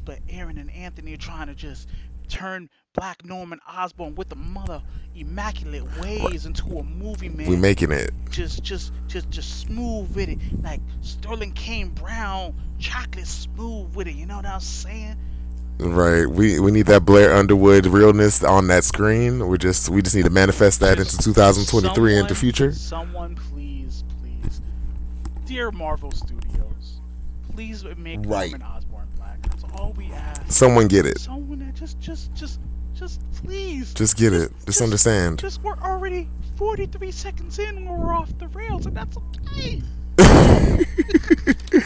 what it is, but Aaron and Anthony are trying to just turn Black Norman Osborn with the mother immaculate ways into a movie, man. We making it. just, just, just, just smooth with it, like Sterling K. Brown, chocolate smooth with it. You know what I'm saying? Right. We we need that Blair Underwood realness on that screen. We just we just need to manifest that into 2023 and the future. Someone, please, please, dear Marvel Studios, please make Right. Norman Osborn all we ask. Someone get it. Someone that just, just, just, just, please. Just get it. Just understand. Just we're already 43 seconds in when we're off the rails, and that's okay.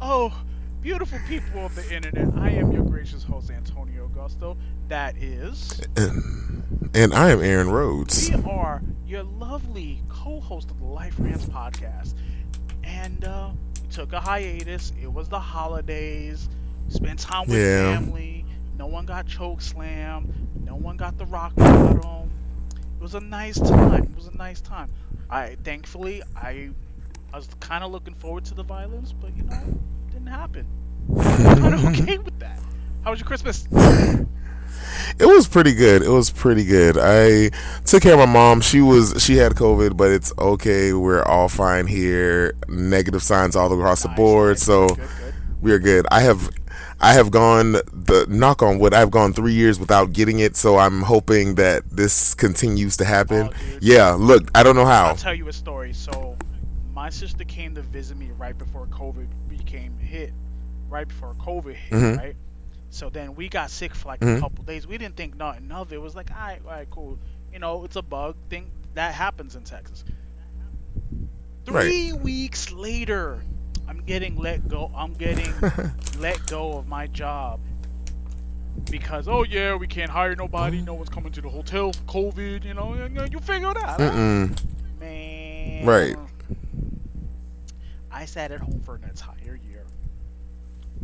oh, beautiful people of the internet, I am your gracious host Antonio Augusto. That is. And, and I am Aaron Rhodes. We are your lovely co-host of the Life Rants podcast, and uh, we took a hiatus. It was the holidays. Spent time with Yeah. family. No one got choke slammed. No one got the rock bottom. It was a nice time. It was a nice time. I thankfully I, I was kind of looking forward to the violence, but you know, it didn't happen. I'm okay with that. How was your Christmas? It was pretty good. It was pretty good. I took care of my mom. She was she had COVID, but it's okay. We're all fine here. Negative signs all across the board, nice. so Good, good. we're good. I have I have gone the knock on wood. I've gone three years without getting it, so I'm hoping that this continues to happen. Oh, yeah, look, I don't know how. I'll tell you a story. So, my sister came to visit me right before COVID became hit, right before COVID hit, Mhm. right? So then we got sick for like Mhm. a couple days. We didn't think nothing of it. It was like, all right, all right, cool. You know, it's a bug thing that happens in Texas. Right. Three weeks later, I'm getting let go. I'm getting let go of my job because oh yeah, we can't hire nobody. No one's coming to the hotel for COVID. You know, you figure it out. Mm-mm. Man. Right. I sat at home for an entire year.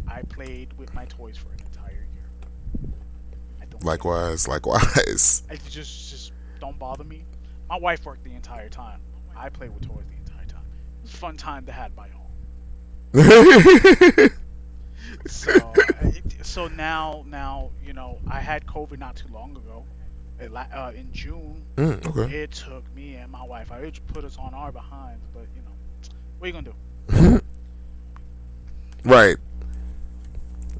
I played with my toys for an entire year. I don't Likewise, likewise. I just just don't bother me. My wife worked the entire time. I played with toys the entire time. It was a fun time to have my home. So so now now you know I had COVID not too long ago. Uh, in June, Mm, okay. it took me and my wife. I would put us on our behinds, but you know, what are you gonna do? Right.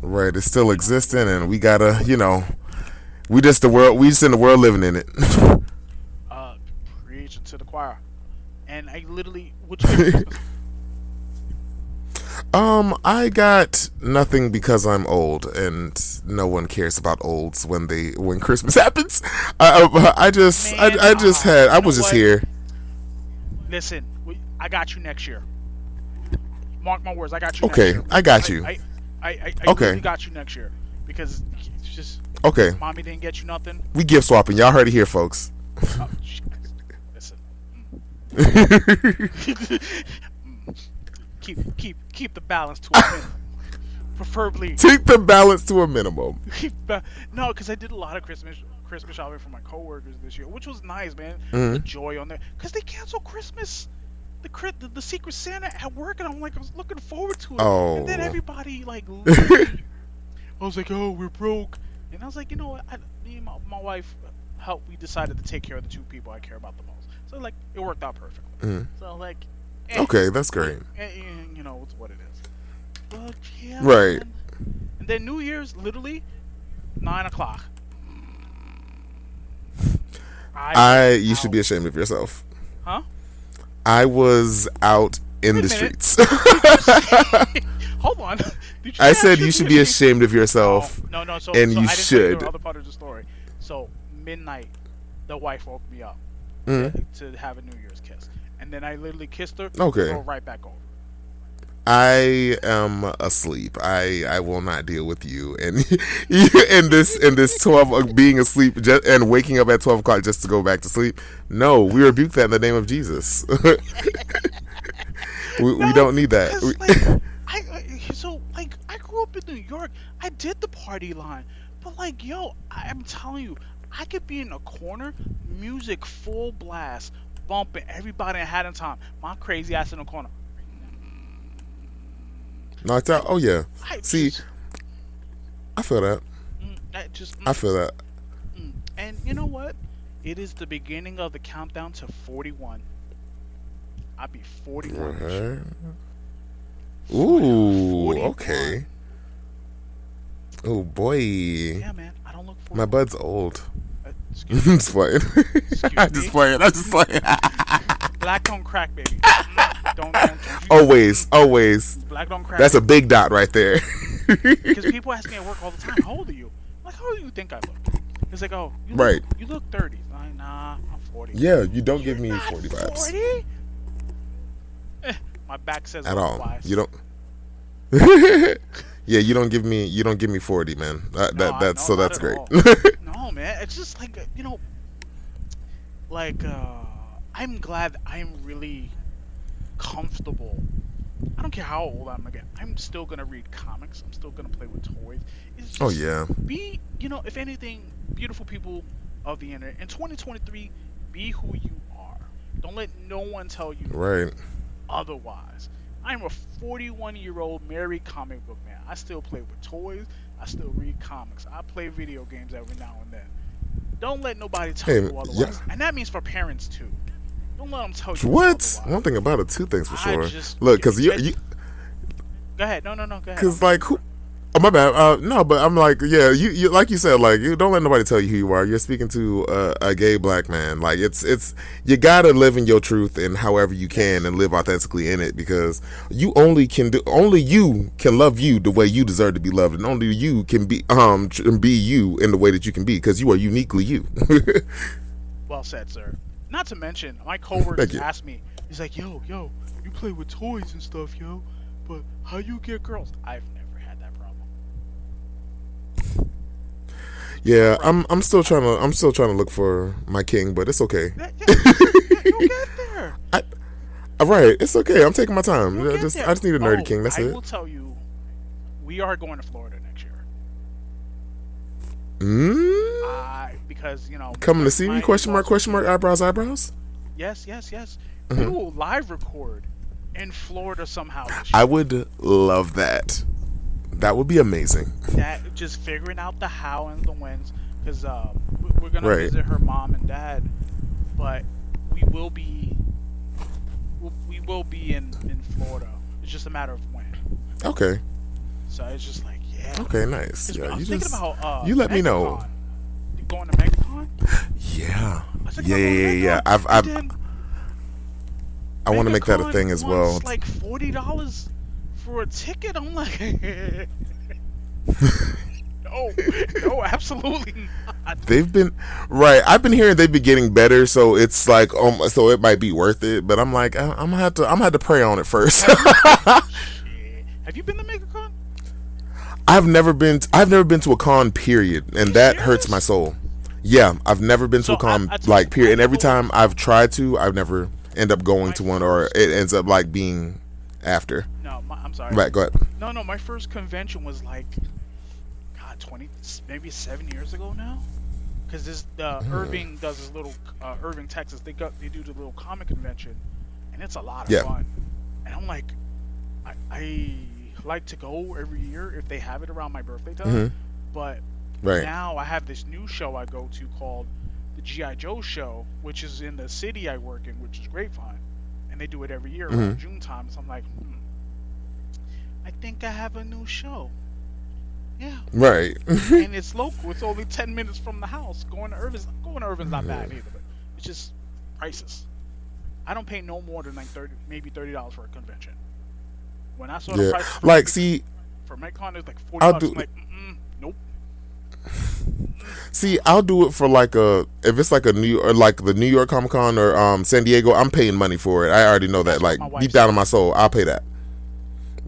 Right. It's still existing, and we gotta, you know, we just the world. We just in the world living in it. Uh, preach to the choir. And I literally, what um, I got nothing because I'm old, and no one cares about olds when they when Christmas happens. I, I, I just, Man, I, I just uh, had, I was just what? here. Listen, we, I got you next year. Mark my words, I got you. Okay, next year. I got you. I, I, I, Okay. really got you next year because it's just Okay, mommy didn't get you nothing. we gift swapping. Y'all heard it here, folks. Oh, listen. keep keep keep the balance to a minimum. Preferably Take the balance to a minimum. ba- no, because I did a lot of Christmas Christmas shopping for my coworkers this year, which was nice, man. The Mhm. joy on there, because they canceled Christmas. The, the the Secret Santa at work, and I'm like, I was looking forward to it. Oh. And then Oh. everybody like, I was like, oh, we're broke, and I was like, you know what? I, me and my, my wife helped. We decided to take care of the two people I care about the most. So like, it worked out perfectly. Mhm. So like, Okay, that's great. you know, it's what it is. But yeah, Right. man. And then New Year's, literally, nine o'clock. I, was you should be ashamed of yourself. Huh? I was out in the minute. streets. Hold on. I said you should be ashamed of yourself. No, no, so, and so you I should. the other part of the story. So midnight, the wife woke me up Mhm. to have a New Year's and then I literally kissed her. Okay. Go right back over. I am asleep. I I will not deal with you and in this in this twelve uh, being asleep just, and waking up at twelve o'clock just to go back to sleep. No, we rebuke that in the name of Jesus. we, we don't need that. Like, I, I so like I grew up in New York. I did the party line, but like yo, I'm telling you, I could be in a corner, music full blast, bumping everybody in time. My crazy ass in the corner. Knocked out. Oh yeah. I See, I feel that. mm, I just I feel that. mm. and you know what? It is the beginning of the countdown to 41. I'll be 41. this year. Uh-huh. Ooh. 41. Okay. Oh boy. Yeah, man. I don't look for My bud's old. Excuse I'm just playing. I'm just playing. I'm just playing. Black don't crack, baby. Don't, don't, don't always, always. Black don't crack. That's a big dot right there. Because people ask me at work all the time, how old are you? I'm like, how old do you think I look? It's like, oh, you look, Right. you look 30. I'm like, nah, I'm 40. yeah, you don't give me You're not 40 vibes 40? Eh, my back says at all. otherwise. You don't. Yeah, you don't give me. You don't give me 40, man. That, No, that that's no, so that's great. No, man. It's just like, you know, like, uh, I'm glad I'm really comfortable. I don't care how old I'm again. I'm still gonna read comics. I'm still gonna play with toys. It's just oh yeah. be, you know, if anything, beautiful people of the internet in 2023, be who you are. Don't let no one tell you Right. otherwise. I'm a 41 year old married comic book man. I still play with toys. I still read comics. I play video games every now and then. Don't let nobody tell Hey, you otherwise. yeah. And that means for parents too. Don't let them tell you What? One thing about it, two things for sure. just- Look, cause you, you Go ahead. No, no, no. Go ahead. Cause like who? Oh my bad. Uh, no, but I'm like, yeah, you, you like you said, like you don't let nobody tell you who you are. You're speaking to a, a gay black man. Like it's it's you gotta live in your truth and however you can and live authentically in it because you only can do only you can love you the way you deserve to be loved and only you can be um be you in the way that you can be because you are uniquely you. Well said, sir. Not to mention, my coworkers Thank asked me, he's like, yo, yo, you play with toys and stuff, yo, but how you get girls? I've never had that problem. Yeah, I'm I'm still trying to I'm still trying to look for my king, but it's okay. You'll get there. All right, it's okay. I'm taking my time. You'll I get just there. I just need a nerdy Oh, king. That's it. I it. will tell you, we are going to Florida next year. Mm? Uh, because, you know. Coming to see me? my Question mark? in-laws- Question mark? Eyebrows? Eyebrows? Yes, yes, yes. Mhm. We will live record in Florida somehow this I would love that. That would be amazing. that just figuring out the how and the whens because uh, we- we're gonna Right. visit her mom and dad but we will be we'll- we will be in in florida it's just a matter of when Okay. so it's just like yeah Okay. nice. I Yeah. You thinking just. about uh you let me know. You going to MegaCon? Yeah. I was thinking Yeah. Yeah. Yeah. Yeah. I've. I've. I want to make that a thing as well. like forty dollars for a ticket i'm like no no absolutely not They've been right. I've been hearing they've been getting better, so it's like um, so it might be worth it. But I'm like, I, I'm gonna have to. I'm gonna have to pray on it first. Have you been to MegaCon? I've never been. t- I've never been to a con. Period, and that hurts my soul. Yeah, I've never been to So, a con I- I like period. And every time I've tried to, I've never end up going to one, or it ends up like being after. No, my, I'm sorry. Right, go ahead. No, no, my first convention was like, God, 20, maybe seven years ago now. Because this, uh, Hmm. Irving does this little, uh, Irving, Texas. They got, they do the little comic convention, and it's a lot of Yeah. fun. And I'm like, I, I like to go every year if they have it around my birthday time. Mhm. But Right. now I have this new show I go to called the GI Joe Show, which is in the city I work in, which is Grapevine, and they do it every year around Mhm. June time. So I'm like, hmm, I think I have a new show. Yeah, Right. and it's local. It's only ten minutes from the house. Going to Irving's, going to Irving's not bad either, but it's just prices. I don't pay no more than like thirty, maybe thirty dollars for a convention. When I saw the price for Like, see, for MegaCon, it's like forty I'll bucks. do- I'm like, mm nope. see, I'll do it for like a if it's like a New or like the New York Comic Con or um San Diego. I'm paying money for it. I already know that. Like deep down in my soul, I'll pay that.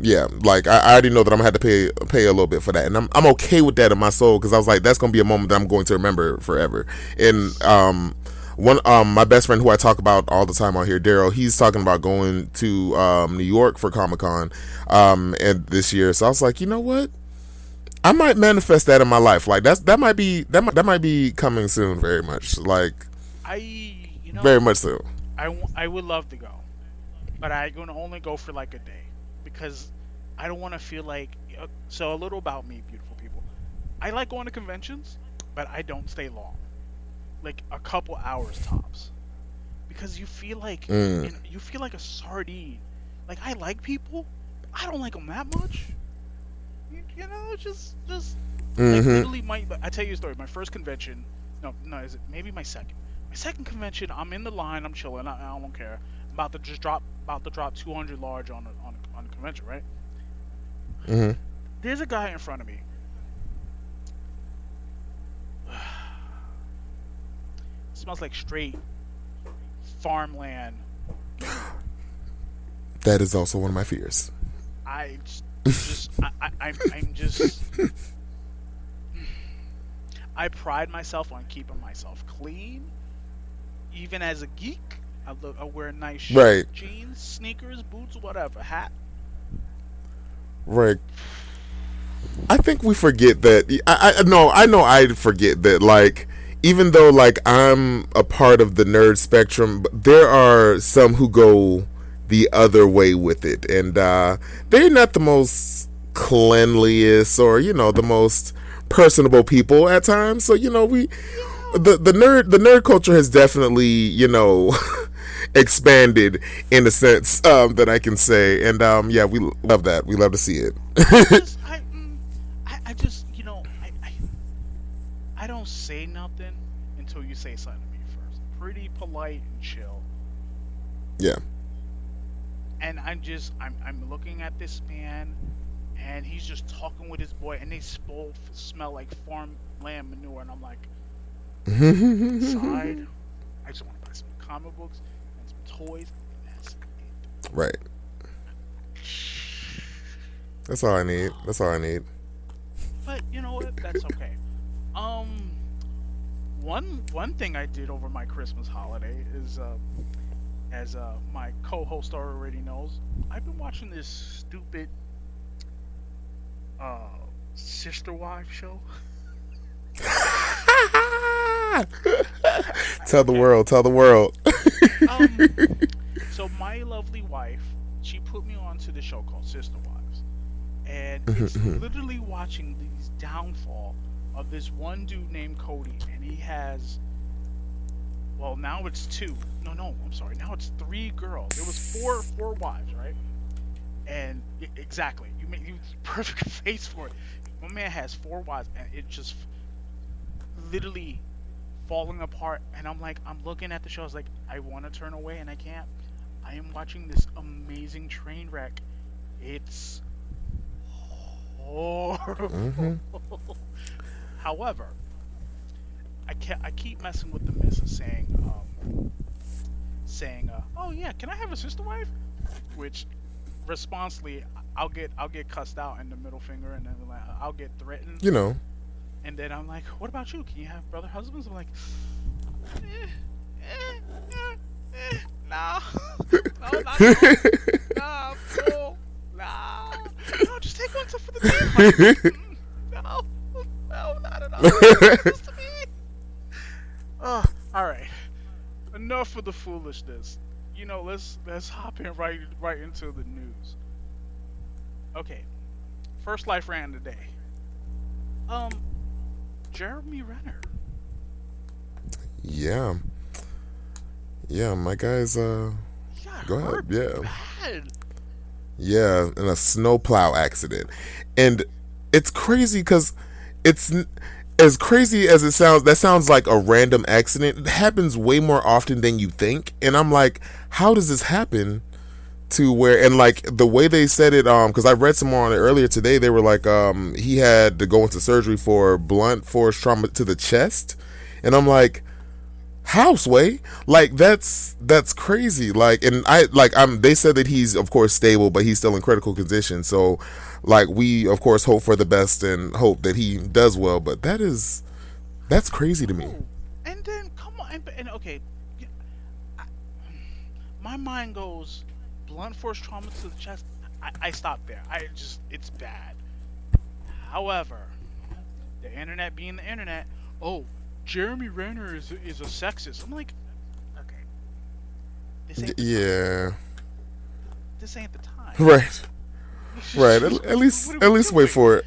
Yeah, like I, I already know that I'm gonna have to pay pay a little bit for that, and I'm I'm okay with that in my soul because I was like, that's gonna be a moment that I'm going to remember forever. And um, one um my best friend who I talk about all the time out here, Daryl, he's talking about going to um New York for Comic Con um and this year. So I was like, you know what? I might manifest that in my life. Like that's that might be that might, that might be coming soon. Very much. Like I, you know, very much so. I, w- I would love to go, but I'm gonna only go for like a day because I don't want to feel like. Uh, so a little about me, beautiful people. I like going to conventions, but I don't stay long, like a couple hours tops, because you feel like Mm. you, feel like a sardine. Like I like people, I don't like them that much. You, you know, just just like hmm literally my I tell you a story. My first convention, no, no, is it maybe my second? My second convention, I'm in the line, I'm chilling, I, I don't care. I'm about to just drop, about to drop 200 large on a, on on a convention, right? hmm There's a guy in front of me. smells like straight farmland. That is also one of my fears. I just, just I, I, I'm, I'm just. I pride myself on keeping myself clean, even as a geek. I look, I wear nice shit, Right. jeans, sneakers, boots, whatever, hat. Right. I think we forget that. I, I no, I know I forget that. Like, even though like I'm a part of the nerd spectrum, there are some who go the other way with it, and uh, they're not the most cleanliest or you know the most personable people at times. So you know we the the nerd the nerd culture has definitely you know expanded in a sense um, that I can say, and um, yeah, we love that. We love to see it. just, I, mm, I, I just, you know, I, I, I don't say nothing until you say something to me first. Pretty polite and chill. yeah. and I'm just I'm I'm looking at this man, and he's just talking with his boy, and they both smell like farmland manure, and I'm like, side, I just want to buy some comic books toys, right. That's all I need. That's all I need. But you know what? That's okay. Um, one one thing I did over my Christmas holiday is, uh, as uh, my co-host already knows, I've been watching this stupid uh sister wife show. tell the world. Tell the world. Um, so my lovely wife, she put me onto the show called Sister Wives, and it's literally watching these downfall of this one dude named Kody, and he has. Well, now it's two. No, no, I'm sorry. Now it's three girls. There was four, four wives, right? And exactly, you made you perfect face for it. My man has four wives, and it just literally falling apart and I'm like I'm looking at the show I was like I want to turn away and I can't. I am watching this amazing train wreck. It's horrible. Mhm. however I can't I keep messing with the missus saying um saying uh, oh yeah can I have a sister wife? Which responsibly I'll get I'll get cussed out in the middle finger and then I'll get threatened. You know. And then I'm like, what about you? Can you have brother husbands? I'm like, eh, eh, eh, no, no, not no, no, no, no, just take one for the team. Like, mm, no, no, not at all. It's supposed to be. Oh, all right. Enough of the foolishness. You know, let's let's hop in right right into the news. Okay, first life ran today. Um, Jeremy Renner. yeah. Yeah, my guy's uh Go ahead, yeah. bad. yeah, in a snowplow accident. And it's crazy cuz it's as crazy as it sounds, that sounds like a random accident. It happens way more often than you think. And I'm like, how does this happen? To where and like the way they said it um because i read some more on it earlier today they were like um he had to go into surgery for blunt force trauma to the chest. And i'm like houseway like that's that's crazy. Like and i like i'm they said that he's of course stable but he's still in critical condition. So like we of course hope for the best and hope that he does well but that is that's crazy to me. And then come on, and, and okay, I, my mind goes blunt force trauma to the chest. I, I stop there. I just it's bad. However, the internet being the internet, oh, Jeremy Renner is is a sexist. I'm like, okay, this ain't the, Yeah. this ain't the time. Right. Right. At, at least at least wait for it.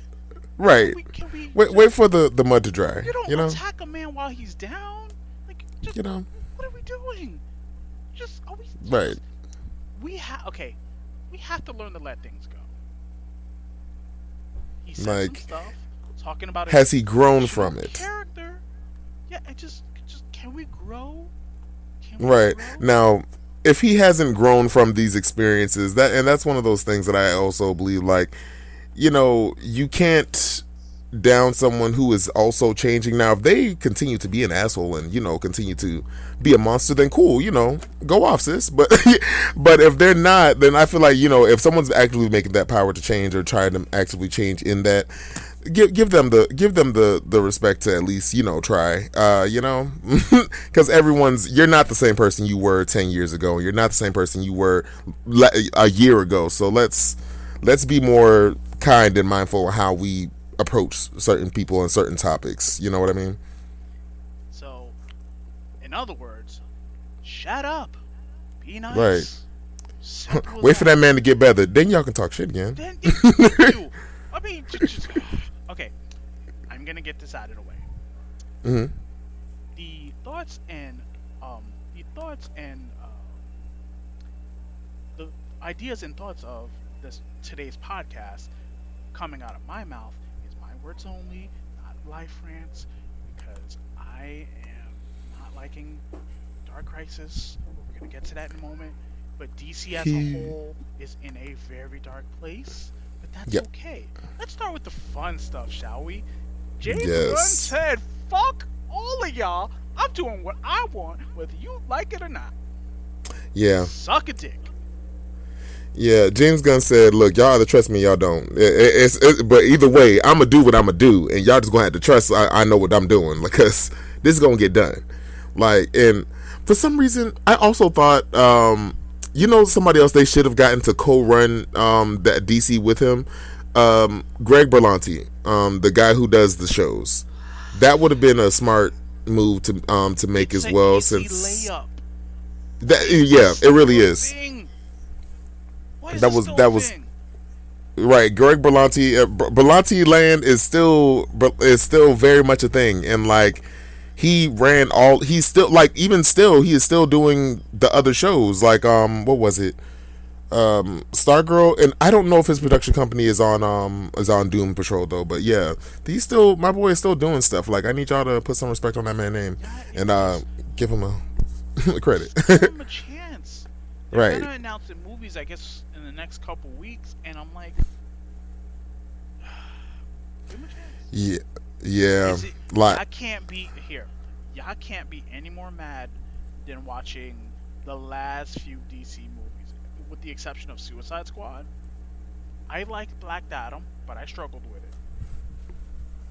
Right. Can we, can we Wait wait for the the mud to dry. You don't You know. attack a man while he's down. Like, just, You know. what are we doing? Just are we? Right. We have okay. We have to learn to let things go. He said Like, some stuff talking about Has he grown from it? Character. Yeah, and just, just can we grow? Can we Right. grow? Now, if he hasn't grown from these experiences, that and that's one of those things that I also believe like, you know, you can't down someone who is also changing. Now, if they continue to be an asshole and, you know, continue to be a monster, then cool, you know, go off, sis. But but if they're not, then I feel like, you know, if someone's actively making that power to change or trying to actively change in that give give them the give them the the respect to at least you know try uh you know because everyone's you're not the same person you were 10 years ago you're not the same person you were a year ago so let's let's be more kind and mindful of how we approach certain people on certain topics you know what i mean So, in other words, shut up. Be nice. Right. Simple wait for that man to get better then y'all can talk shit again Then you. I mean, just, okay. I'm gonna get this out of the way. hmm The thoughts and um, the thoughts and uh, the ideas and thoughts of this today's podcast coming out of my mouth words only, not life rants, because I am not liking Dark Crisis. We're gonna get to that in a moment. But DC as a whole is in a very dark place. But that's Yep. okay. Let's start with the fun stuff, shall we? James Gunn said, "Fuck all of y'all. I'm doing what I want, whether you like it or not. yeah Suck a dick." Yeah, James Gunn said, "Look, y'all either trust me, y'all don't. It, it- it's, it, but either way, I'm gonna do what I'm gonna do, and y'all just gonna have to trust I, I know what I'm doing because this is gonna get done. Like, and for some reason, I also thought, um, you know, somebody else they should have gotten to co-run um, that DC with him, um, Greg Berlanti, um, the guy who does the shows. That would have been a smart move to um to make as well since layup. that yeah, it really is. That was- that was- thing? Right, Greg Berlanti, uh, Berlanti Land is still is still very much a thing, and like he ran all. He's still like even still he is still doing the other shows. Like um, what was it? Um, Stargirl, and I don't know if his production company is on um is on Doom Patrol though. But yeah, he's still my boy is still doing stuff. Like I need y'all to put some respect on that man's name and uh give him a credit. Give him a chance. They're Right. gonna announce the movies, I guess, in the next couple weeks, and I'm like, give him a chance. yeah, yeah. It- Like I can't be here. Y'all can't be any more mad than watching the last few DC movies, with the exception of Suicide Squad. I liked Black Adam, but I struggled with it.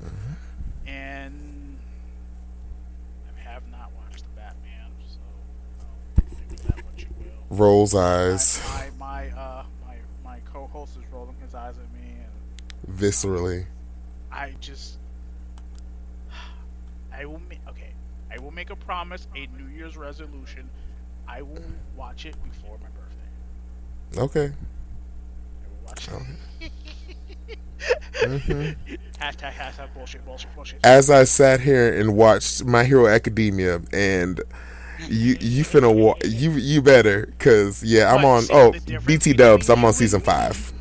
Mm-hmm. And I have not watched the Batman, so you know, think of that what you will. rolls eyes My my my, uh, my my co-host is rolling his eyes at me, and viscerally. I just I will make okay. I will make a promise, a New Year's resolution. I will watch it before my birthday. Okay. I will watch it. Okay. Mhm. hashtag hashtag bullshit bullshit bullshit. As I sat here and watched My Hero Academia, and you you finna wa- you you better, cause yeah, I'm on. Oh, BT Dubs, I'm on season five.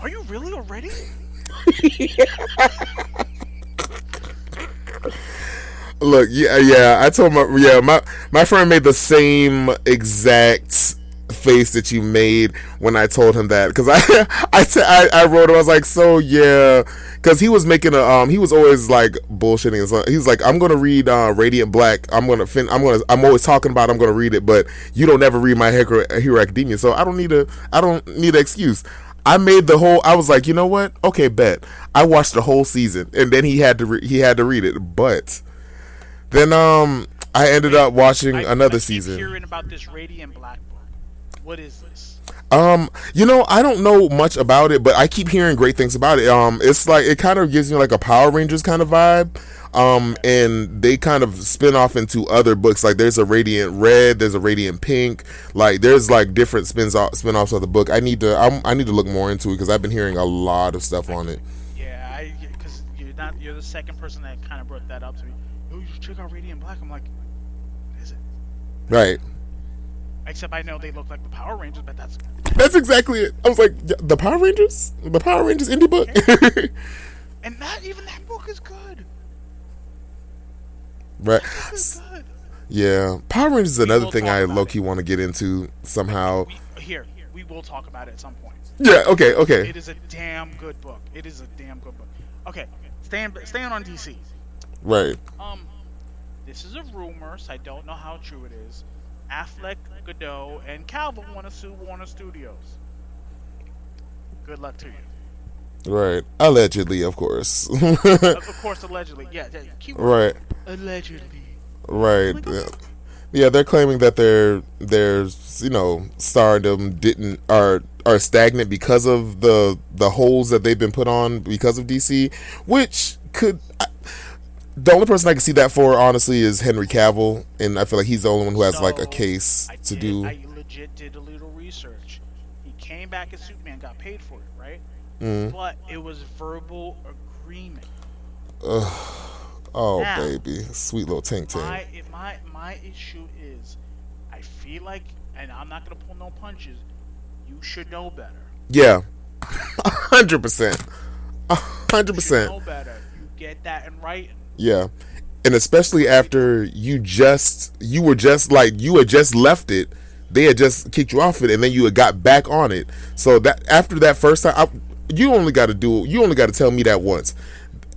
Are you really already? Look, yeah, yeah. I told my yeah my my friend made the same exact face that you made when I told him that because I I, t- I I wrote it. I was like, so yeah, because he was making a um he was always like bullshitting. So he was like, I'm gonna read uh, Radiant Black. I'm gonna fin- I'm gonna I'm always talking about. I'm gonna read it, but you don't ever read my Hero, Hero Academia, so I don't need a I don't need an excuse. I made the whole. I was like, you know what? Okay, bet. I watched the whole season, and then he had to re- he had to read it, but. Then um I ended up watching I, another I season. Hearing about this Radiant Black. What is this? Um, you know, I don't know much about it, but I keep hearing great things about it. Um, it's like it kind of gives me like a Power Rangers kind of vibe. Um, and they kind of spin off into other books. Like there's a Radiant Red, there's a Radiant Pink. Like there's like different spins off spin offs of the book. I need to I'm, i need to look more into it because I've been hearing a lot of stuff on it. Yeah, I because you're not you're the second person that kind of brought that up to me. Oh, you should check out Radiant Black. I'm like, is it? Right. Except I know they look like the Power Rangers, but that's that's exactly it. I was like, the Power Rangers, the Power Rangers indie book, and not even that book is good. Right. Yeah, Power Rangers is another thing I low key want to get into somehow. We, here, we will talk about it at some point. Yeah. Okay. Okay. It is a damn good book. It is a damn good book. Okay, staying staying on DC. Right. Um, this is a rumor, so I don't know how true it is. Affleck, Gadot, and Cavill want to sue Warner Studios. Good luck to you. Right. Allegedly, of course. of course, allegedly. Yeah. yeah right. Allegedly. Right. Yeah. yeah, they're claiming that their their you know stardom didn't are are stagnant because of the the holes that they've been put on because of DC, which could. The only person I can see that for, honestly, is Henry Cavill, and I feel like he's the only one who has so, like a case I to did, do. I legit did a little research. He came back as Superman, got paid for it, right? Mm. But it was verbal agreement. Ugh. Oh now, baby, sweet little tank tank. My, my my issue is, I feel like, and I'm not gonna pull no punches. You should know better. Yeah, hundred percent, hundred percent. Know better. You get that in writing. Yeah, and especially after you just you were just like you had just left it. They had just kicked you off it, and then you had got back on it. So that after that first time, I, you only got to do you only got to tell me that once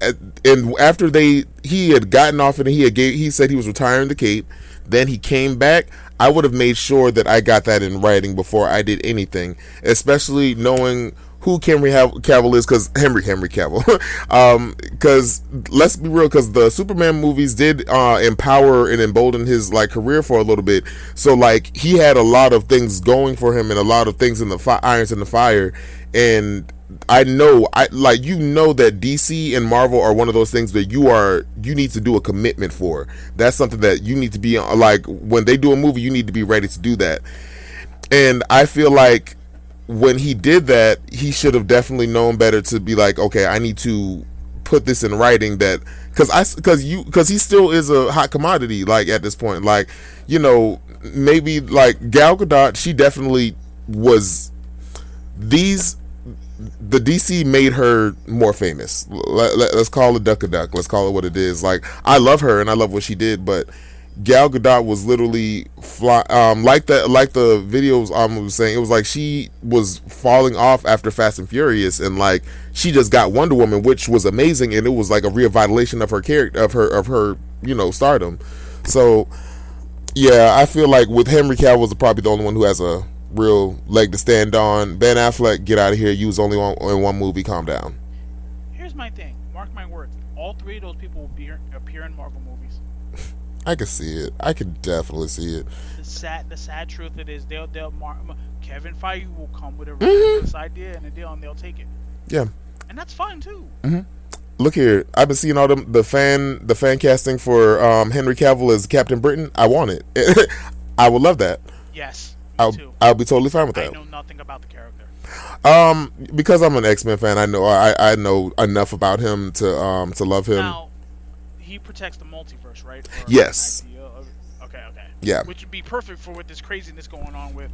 and after they he had gotten off and he had gave, he said he was retiring the cape then he came back i would have made sure that i got that in writing before i did anything especially knowing who Henry Cavill is because Henry Henry Cavill, because um, let's be real, because the Superman movies did uh, empower and embolden his like career for a little bit. So like he had a lot of things going for him and a lot of things in the fi- irons in the fire, and I know I like you know that DC and Marvel are one of those things that you are you need to do a commitment for. That's something that you need to be like when they do a movie, you need to be ready to do that. And I feel like when he did that, he should have definitely known better to be like, okay, I need to put this in writing that because I because you because he still is a hot commodity like at this point. Like you know maybe like Gal Gadot, she definitely was these the DC made her more famous. Let, us let, call it Duck a Duck. Let's call it what it is. Like I love her and I love what she did, but Gal Gadot was literally fly, um, like the like the videos I was saying. It was like she was falling off after Fast and Furious, and like she just got Wonder Woman, which was amazing, and it was like a revitalization of her character, of her of her you know stardom. So yeah, I feel like with Henry Cavill is probably the only one who has a real leg to stand on. Ben Affleck, get out of here. You was only on, in one movie. Calm down. Here's my thing. Mark my words. All three of those people will be, appear in Marvel movies. I can see it. I can definitely see it. The sad, the sad truth it is, they'll, they'll Mark, Kevin Feige will come with a ridiculous mm-hmm. idea and a deal, and they'll take it. Yeah. And that's fine too. Mm-hmm. Look here, I've been seeing all the the fan the fan casting for um, Henry Cavill as Captain Britain. I want it. I would love that. Yes. I'll too. I'll be totally fine with that. I know nothing about the character. Um, because I'm an X Men fan, I know I, I know enough about him to um to love him. Now, he protects the multiverse, right? Or yes. Okay, okay. Yeah. Which would be perfect for with this craziness going on with.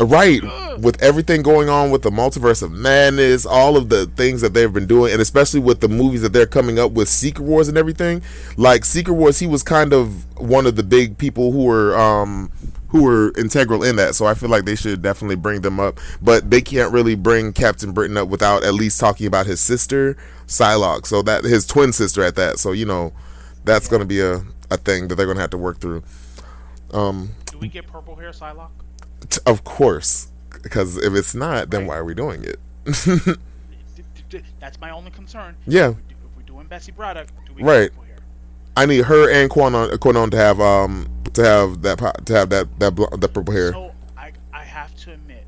Right, Ugh. with everything going on with the multiverse of madness, all of the things that they've been doing, and especially with the movies that they're coming up with, Secret Wars and everything. Like Secret Wars, he was kind of one of the big people who were um who were integral in that. So I feel like they should definitely bring them up. But they can't really bring Captain Britain up without at least talking about his sister, Psylocke. So that his twin sister at that. So you know, that's yeah. going to be a, a thing that they're going to have to work through. Um, Do we get purple hair Psylocke? T- of course, because if it's not, then right. why are we doing it? that's my only concern. Yeah. If we're doing Betsy Braddock, do we right. I need her and Kwannon, Kwannon to have um to have that to have that that that purple hair. So I I have to admit,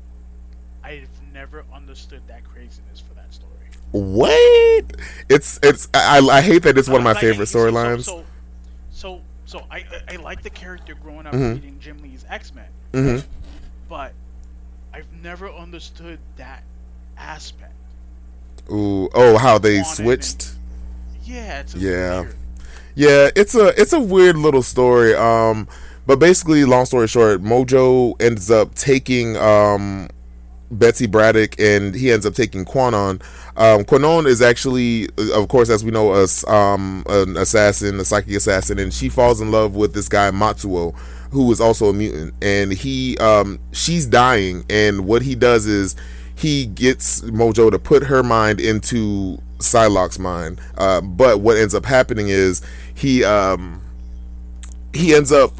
I've never understood that craziness for that story. What? It's it's I, I hate that it's one of my Like, favorite storylines. So, so, so I, I like the character growing up Mhm. reading Jim Lee's X Men, hmm but I've never understood that aspect. Ooh, oh, how they switched. Yeah, it's Yeah. weird. Yeah, it's a it's a weird little story. Um, but basically, long story short, Mojo ends up taking um Betsy Braddock, and he ends up taking Kwannon. Um, Kwannon is actually, of course, as we know, a, um, an assassin, a psychic assassin, and she falls in love with this guy Matsuo, who is also a mutant. And he, um, she's dying, and what he does is he gets Mojo to put her mind into Psylocke's mind. Uh, but what ends up happening is he, um, he ends up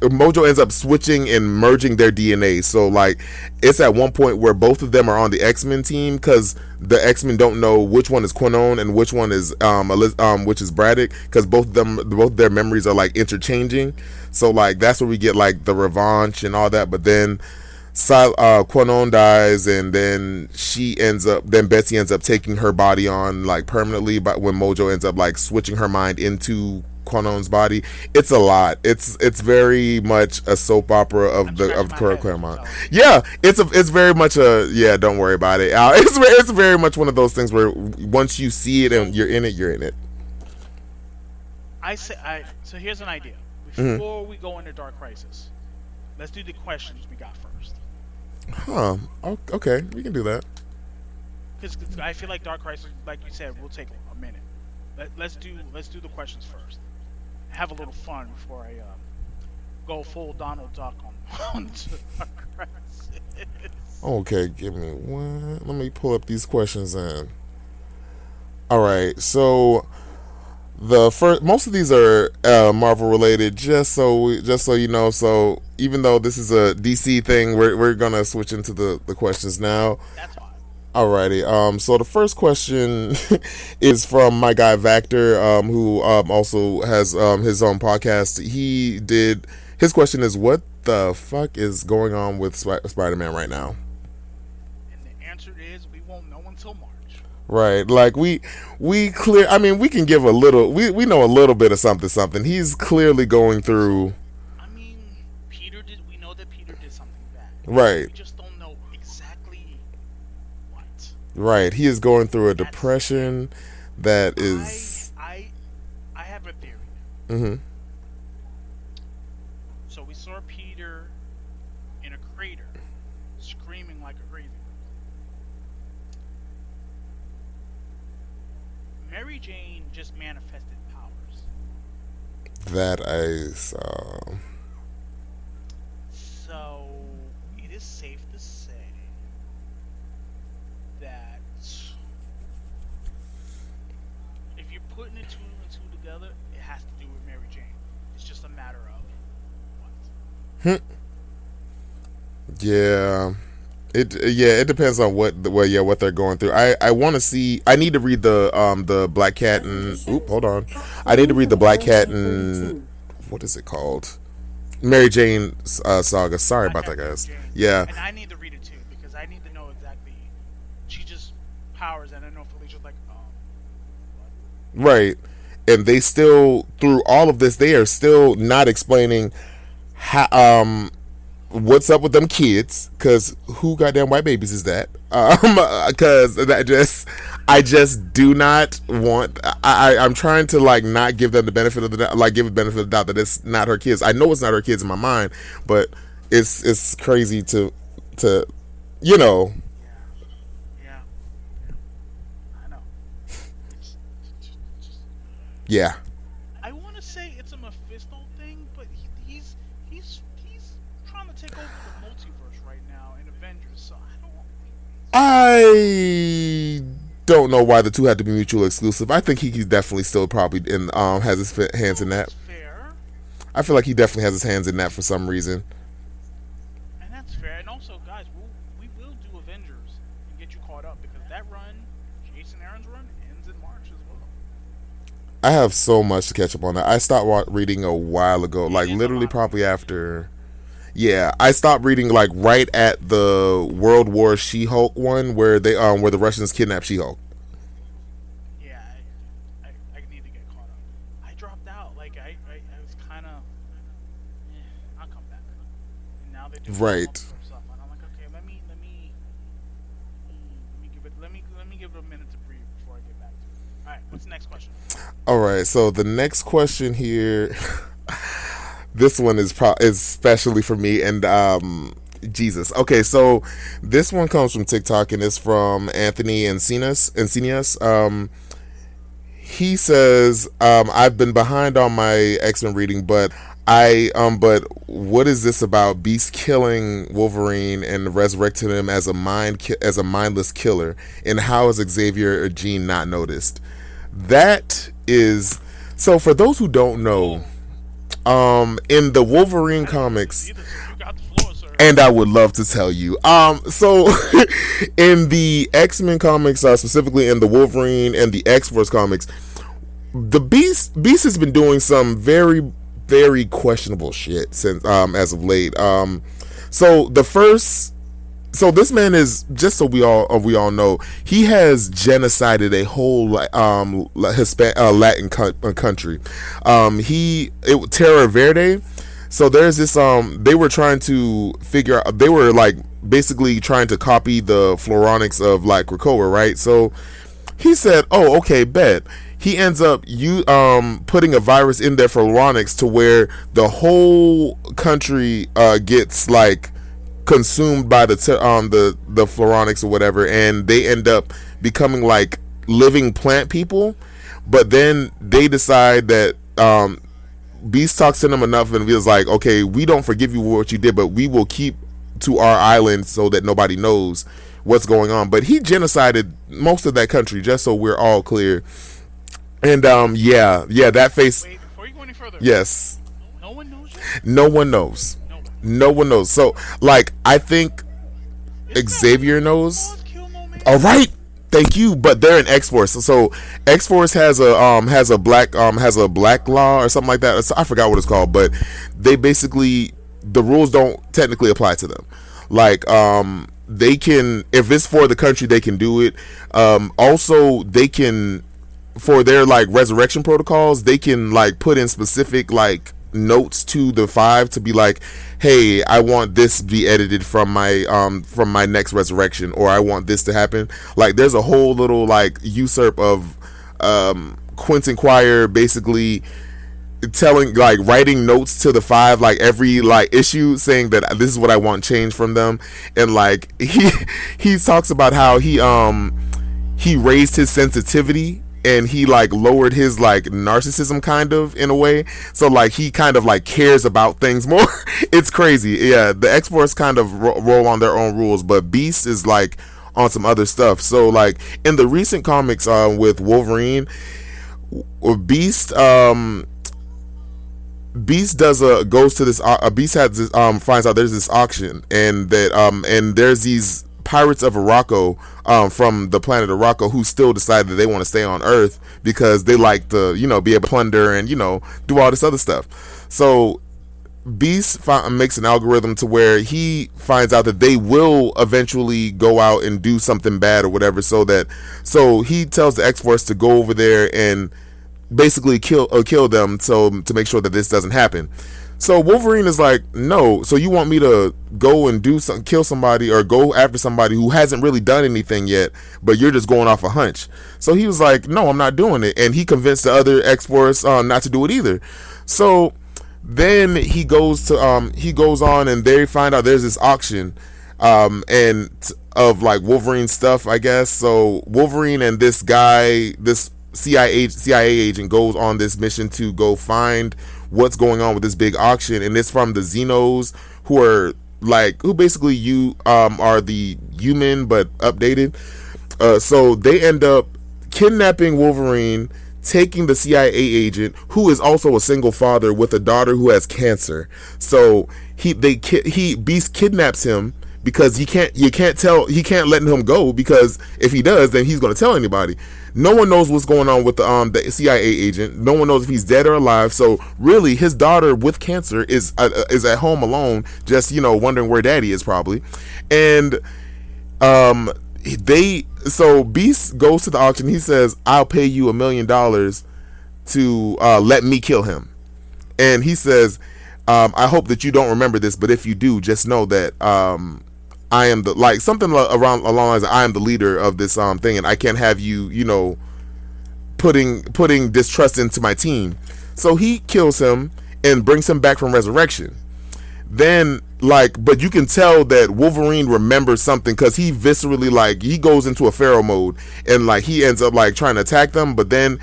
Mojo ends up switching and merging their DNA. So like it's at one point where both of them are on the X Men team because the X Men don't know which one is Kwannon and which one is um, Eliz- um which is Braddock because both of them both their memories are like interchanging. So like that's where we get like the revanche and all that. But then. Uh, Kwannon dies, and then she ends up. Then Betsy ends up taking her body on like permanently. But when Mojo ends up like switching her mind into Kwannon's body, it's a lot. It's it's very much a soap opera of I'm the of my Cor- head, Claremont. so- Yeah, it's a it's very much a yeah. Don't worry about it. Uh, it's it's very much one of those things where once you see it and you're in it, you're in it. I say I. So here's an idea. Mhm. Before we go into Dark Crisis, let's do the questions we got first. Huh? Okay, we can do that. Because I feel like Dark Crisis, like you said, will take a minute. Let, let's do let's do the questions first. Have a little fun before I um, go full Donald Duck on on. Okay, give me one. Let me pull up these questions in. All right, so the first, most of these are uh, Marvel related. Just so, we, just so you know, so even though this is a DC thing, we're we're gonna switch into the the questions now. Alrighty. Um. So the first question is from my guy Vactor, um, who um also has um his own podcast. He did. His question is, "What the fuck is going on with Sp- Spider-Man right now?" And the answer is we won't know until March. Right. Like we we clear. I mean, we can give a little. We we know a little bit of something. Something. He's clearly going through. I mean, Peter did. We know that Peter did something bad. Right. We just don't know exactly what. Right. He is going through a depression that is. I I I have a theory. hmm So we saw Peter in a crater, screaming like a crazy. Mary Jane just manifested powers. That I saw. So it is safe to say that if you're putting the two and two together, it has to do with Mary Jane. It's just a matter of what. Yeah. It yeah, it depends on what the well yeah what they're going through. I I want to see. I need to read the um the Black Cat and oop hold on. I need to read the Black Cat and what is it called? Mary Jane uh, saga. Sorry about that, guys. Yeah, And I need to read it too because I need to know exactly. She just powers, and I know Felicia's like, um, right. And they still through all of this, they are still not explaining how um what's up with them kids? Because who goddamn white babies is that? Um because that just i just do not want I, I i'm trying to like not give them the benefit of the doubt like give the benefit of the doubt that it's not her kids. I know it's not her kids in my mind but it's it's crazy to to you know. Yeah. I know. It's, it's just, yeah I want to say it's a Mephisto thing, but he, he's he's he's trying to take over the multiverse right now in Avengers. So I don't. i don't know why the two had to be mutually exclusive i think he definitely still probably in um has his hands in that fair, i feel like he definitely has his hands in that for some reason and that's fair. And also, guys, we'll, we will do Avengers and get you caught up because that run, Jason Aaron's run, ends in March as well. I have so much to catch up on that. I stopped reading a while ago, like literally probably after. Yeah, I stopped reading like right at the World War She-Hulk one where they um where the Russians kidnapped She-Hulk. Yeah, I, I, I need to get caught up. I dropped out. Like I, I, I was kind of. Eh, I'll come back. And now they're Right. stuff, and I'm like, okay, let me, let me, let me give it, let me, let me give it a minute to breathe before I get back to it. All right, what's the next question? All right, so the next question here, this one is pro- is especially for me and um Jesus. Okay, so this one comes from TikTok and it's from Anthony Encinas. Encinas. Um, he says, um, "I've been behind on my X Men reading, but I um, but what is this about Beast killing Wolverine and resurrecting him as a mind ki- as a mindless killer? And how is Xavier or Jean not noticed? That is so. For those who don't know, um, in the Wolverine comics." And I would love to tell you. Um, so in the X Men comics, uh, specifically in the Wolverine and the X Force comics, the Beast Beast has been doing some very very questionable shit since um as of late. Um, so the first. So this man is just so we all uh, we all know he has genocided a whole um Hispan- uh, Latin co- uh, country. Um, he it Terra Verde. So there's this um they were trying to figure out they were like basically trying to copy the Floronics of like Krakoa, right? So he said, "Oh, okay, bet." He ends up you um putting a virus in their Floronics to where the whole country uh gets like consumed by the te- um the the Floronics or whatever, and they end up becoming like living plant people. But then they decide that um Beast talks to them enough and feels like, okay, we don't forgive you for what you did, but we will keep to our island so that nobody knows what's going on. But he genocided most of that country, just so we're all clear. And um, yeah, yeah, that face, Wait, before you go any further, yes, no one knows you. no one knows, No one. knows. So, like, I think Xavier knows. All right. Thank you, but they're in X Force. So X Force has a um has a black um has a black law or something like that. I forgot what it's called, but they basically the rules don't technically apply to them. Like um they can if it's for the country they can do it. Um also they can for their like resurrection protocols, they can like put in specific like notes to the five to be like, hey, I want this be edited from my um from my next resurrection, or I want this to happen. Like, there's a whole little like usurp of um Quentin Quire basically telling like writing notes to the five like every like issue saying that this is what I want changed from them and like he he talks about how he um he raised his sensitivity and he like lowered his like narcissism kind of in a way. So like he kind of like cares about things more. It's crazy. Yeah the x-force kind of ro- roll on their own rules but beast is like on some other stuff. So like in the recent comics uh, with wolverine beast um Beast does a goes to this. Uh, Beast has this, um finds out there's this auction and that um and there's these pirates of Morocco um from the planet Morocco who still decide that they want to stay on Earth because they like to you know be able to plunder and you know do all this other stuff. So Beast makes an algorithm to where he finds out that they will eventually go out and do something bad or whatever. So that so he tells the X Force to go over there and basically kill uh, kill them so to make sure that this doesn't happen. So Wolverine is like, no. So you want me to go and do some, kill somebody or go after somebody who hasn't really done anything yet, but you're just going off a hunch. So he was like, no, I'm not doing it, and he convinced the other X Force uh, not to do it either. So then he goes to um he goes on and they find out there's this auction um and of like Wolverine stuff I guess so Wolverine and this guy this CIA CIA agent goes on this mission to go find what's going on with this big auction and it's from the Xenos who are like who basically you um are the human but updated uh so they end up kidnapping Wolverine taking the CIA agent who is also a single father with a daughter who has cancer. So he they he Beast kidnaps him because he can't you can't tell he can't let him go because if he does then he's going to tell anybody. No one knows what's going on with the um the CIA agent. No one knows if he's dead or alive. So really his daughter with cancer is uh, uh is at home alone just you know wondering where daddy is probably. And um they so beast goes to the auction. He says i'll pay you a million dollars to uh, let me kill him. And he says um, I hope that you don't remember this, but if you do, just know that um, I am the like something around along lines. I am the leader of this um thing, and I can't have you, you know, putting putting distrust into my team. So he kills him and brings him back from resurrection. Then like, but you can tell that Wolverine remembers something because he viscerally like he goes into a pharaoh mode and like he ends up like trying to attack them, but then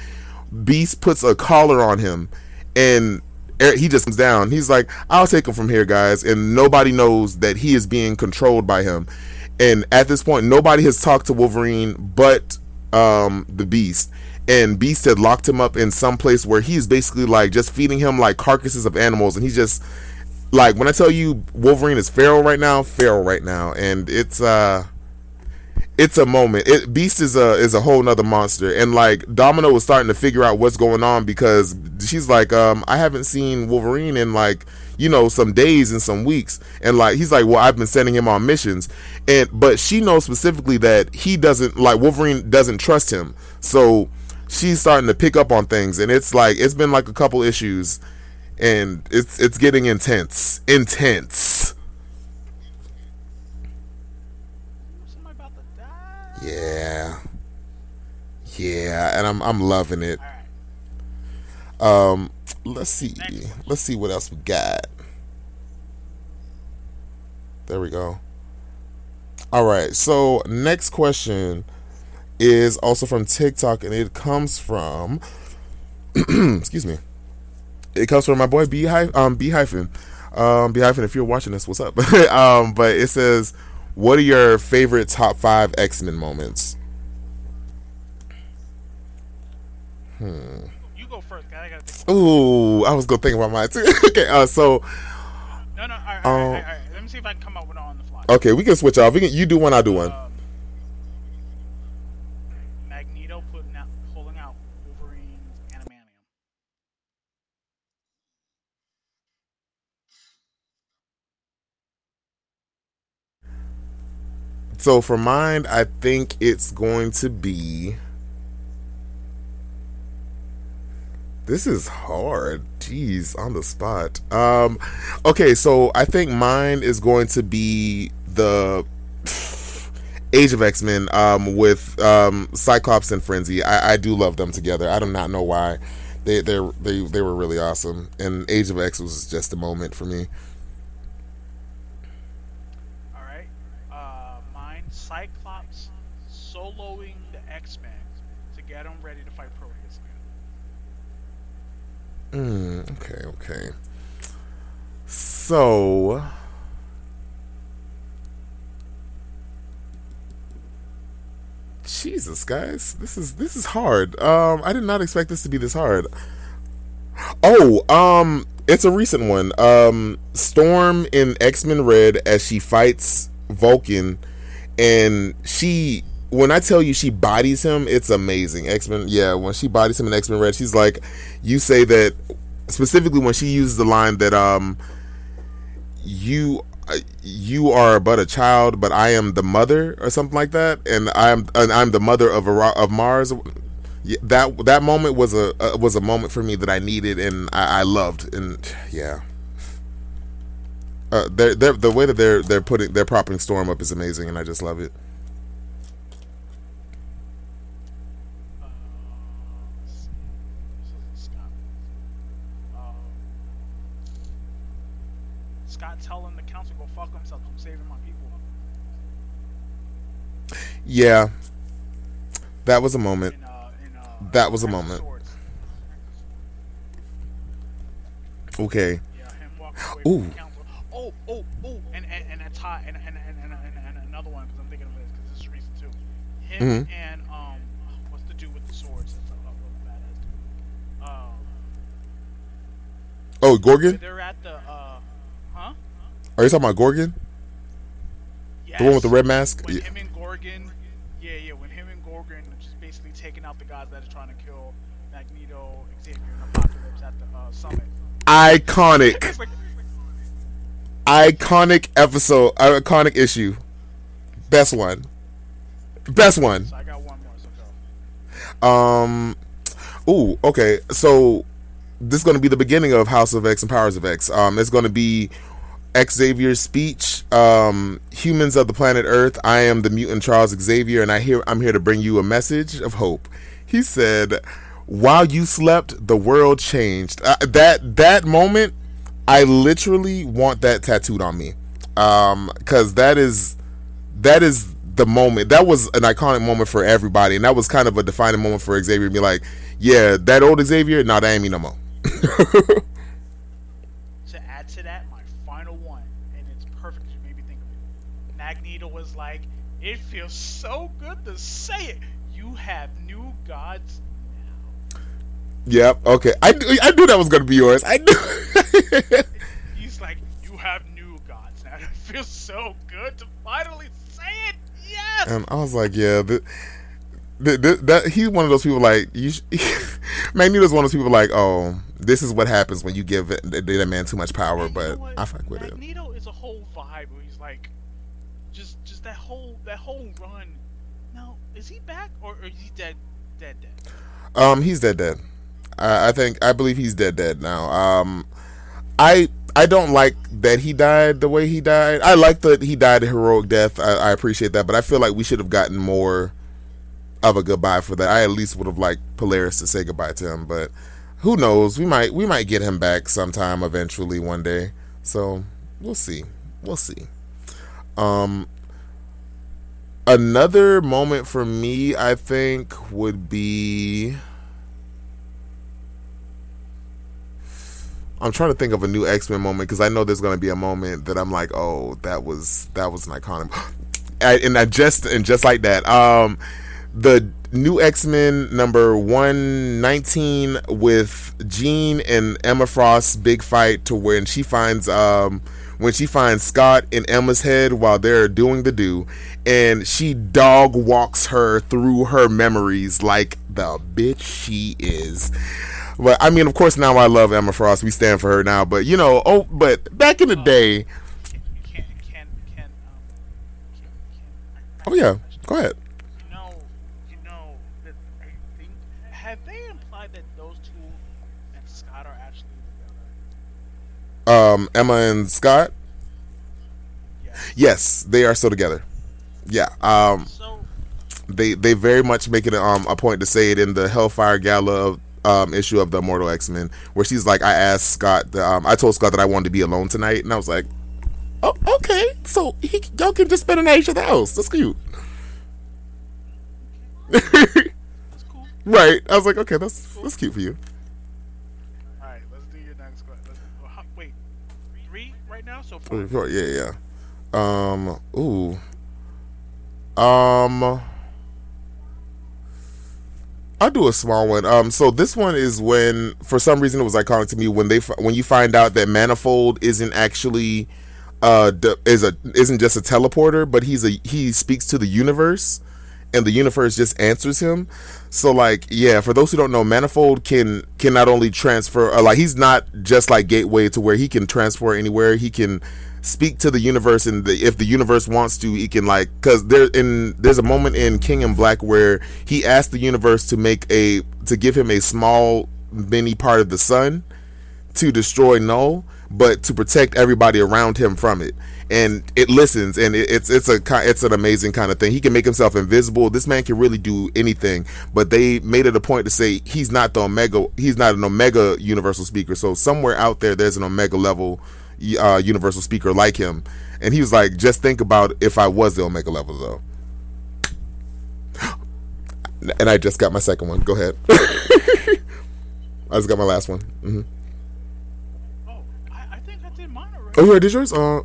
Beast puts a collar on him and he just comes down. He's like, I'll take him from here, guys. And nobody knows that he is being controlled by him. And at this point, nobody has talked to Wolverine but um, the Beast. And Beast had locked him up in some place where he's basically like just feeding him like carcasses of animals. And he's just like, when I tell you Wolverine is feral right now, feral right now. And it's, uh, it's a moment. It, Beast is a is a whole nother monster, and like Domino was starting to figure out what's going on because she's like, um, I haven't seen Wolverine in like you know some days and some weeks, and like he's like, well, I've been sending him on missions, and but she knows specifically that he doesn't like Wolverine doesn't trust him, so she's starting to pick up on things, and it's like it's been like a couple issues, and it's it's getting intense, intense. Yeah. Yeah, and I'm I'm loving it. Um let's see. Let's see what else we got. There we go. All right. So, next question is also from TikTok and it comes from excuse me. It comes from my boy B um B hyphen. Um B hyphen if you're watching this, what's up? um but it says what are your favorite top five X Men moments? Hmm. You go first, guy. I gotta think. Ooh, I was gonna think about mine too. okay, uh, so. No, no. All right, um, all, right, all, right, all right, Let me see if I can come up with it on the fly. Okay, we can switch off. We can. You do one. I do one. Um, So for mine, I think it's going to be. This is hard. Jeez, on the spot. Um, okay, so I think mine is going to be the Age of X Men um, with um, Cyclops and Frenzy. I, I do love them together. I do not know why. They they they they were really awesome, and Age of X was just a moment for me. Mm, okay, okay. So Jesus, guys, this is this is hard. Um, I did not expect this to be this hard. Oh, um, it's a recent one. Um, Storm in X Men Red as she fights Vulcan, and she when I tell you she bodies him, it's amazing. X Men, yeah, when she bodies him in X Men Red, she's like, you say that specifically when she uses the line that um, you uh, you are but a child, but I am the mother or something like that, and I am and I'm the mother of a, of Mars. That that moment was a uh, was a moment for me that I needed and I, I loved, and yeah. Uh, they're, they're, the way that they're they're putting they're propping Storm up is amazing, and I just love it. Yeah, that was a moment. In, uh, in, uh, that was a moment. Okay. Yeah, Ooh. Oh, oh, oh, and and and a tie, and and and, and, and, and another one because I'm thinking of this because this is recent too. Him mm-hmm. and um, what's the dude with the swords? That's a, a badass dude. Um, oh, Gorgon. They're at the uh, huh? Are you talking about Gorgon? The one with the red mask. When Yeah. him and Gorgon, yeah, yeah, when him and Gorgon are just basically taking out the guys that are trying to kill Magneto, Xavier, and Apocalypse at the uh, summit. Iconic, like, iconic episode, uh, iconic issue. Best one. Best one. so I got one more. So go. Um. Ooh. Okay. So this is going to be the beginning of House of X and Powers of X. Um. It's going to be Xavier's speech. Um. Humans of the planet Earth. I am the mutant Charles Xavier, and I hear I'm here to bring you a message of hope. He said, "While you slept, the world changed." Uh, that that moment, I literally want that tattooed on me. Um. Because that is that is the moment that was an iconic moment for everybody and that was kind of a defining moment for xavier be like yeah that old xavier nah that ain't me no more To add to that, my final one, and it's perfect 'cause you made me think of it. Magneto was like, "It feels so good to say it. You have new gods now." yep okay i knew, I knew that was gonna be yours i knew He's like, "You have new gods now. It feels so good to finally say it." Yes. and i was like yeah the, that he's one of those people like you sh- magneto's one of those people like oh this is what happens when you give it, that man too much power And you know but i fuck with it Magneto is a whole vibe where he's like, just, just that whole, run. Now, is he back or, or is he dead, dead, dead? Um, he's dead, dead. I, I think I believe he's dead, dead now. Um, I I don't like that he died the way he died. I like that he died a heroic death. I, I appreciate that, but I feel like we should have gotten more of a goodbye for that. I at least would have liked Polaris to say goodbye to him, but who knows? We might we might get him back sometime eventually one day. So we'll see. We'll see. Um, another moment for me, I think, would be. I'm trying to think of a new X Men moment because I know there's going to be a moment that I'm like, oh, that was that was an iconic, and I just and just like that, um, the new X Men number one nineteen with Jean and Emma Frost's big fight to when she finds um when she finds Scott in Emma's head while they're doing the do, and she dog walks her through her memories like the bitch she is. But I mean, of course, now I love Emma Frost. We stand for her now. But you know, oh, but back in the day, You can't, can, can, um, can, can, oh yeah, go ahead. You know, you know that I think have they implied that those two and Scott are actually together? Um, Emma and Scott. Yes. Yes, they are still together. Yeah. Um, So they they very much make it um a point to say it in the Hellfire Gala um issue of the Immortal X Men, where she's like, I asked Scott, um, I told Scott that I wanted to be alone tonight, and I was like, oh okay, so he, y'all can just spend a night at each other's house. That's cute. that's cool. right. I was like, okay, that's that's cute for you. All right, let's do your next question. Let's, oh, how- wait, three Yeah, yeah. Um. Ooh. Um. I'll do a small one. Um. So this one is when, for some reason, it was iconic to me when they when you find out that Manifold isn't actually uh is a isn't just a teleporter, but he's a he speaks to the universe, and the universe just answers him. So like yeah, for those who don't know, Manifold can can not only transfer uh, like he's not just like Gateway to where he can transfer anywhere. He can speak to the universe, and the, if the universe wants to, he can like because there in there's a moment in King in Black where he asked the universe to make a to give him a small mini part of the sun to destroy Null, but to protect everybody around him from it. And it listens, and it, it's it's a it's an amazing kind of thing. He can make himself invisible. This man can really do anything. But they made it a point to say he's not the Omega. He's not an Omega Universal Speaker. So somewhere out there, there's an Omega level uh, Universal Speaker like him. And he was like, just think about if I was the Omega level though. And I just got my second one. Go ahead. I just got my last one. Mm-hmm. Oh, I, I think I did mine already. Oh, yeah, did yours? Uh,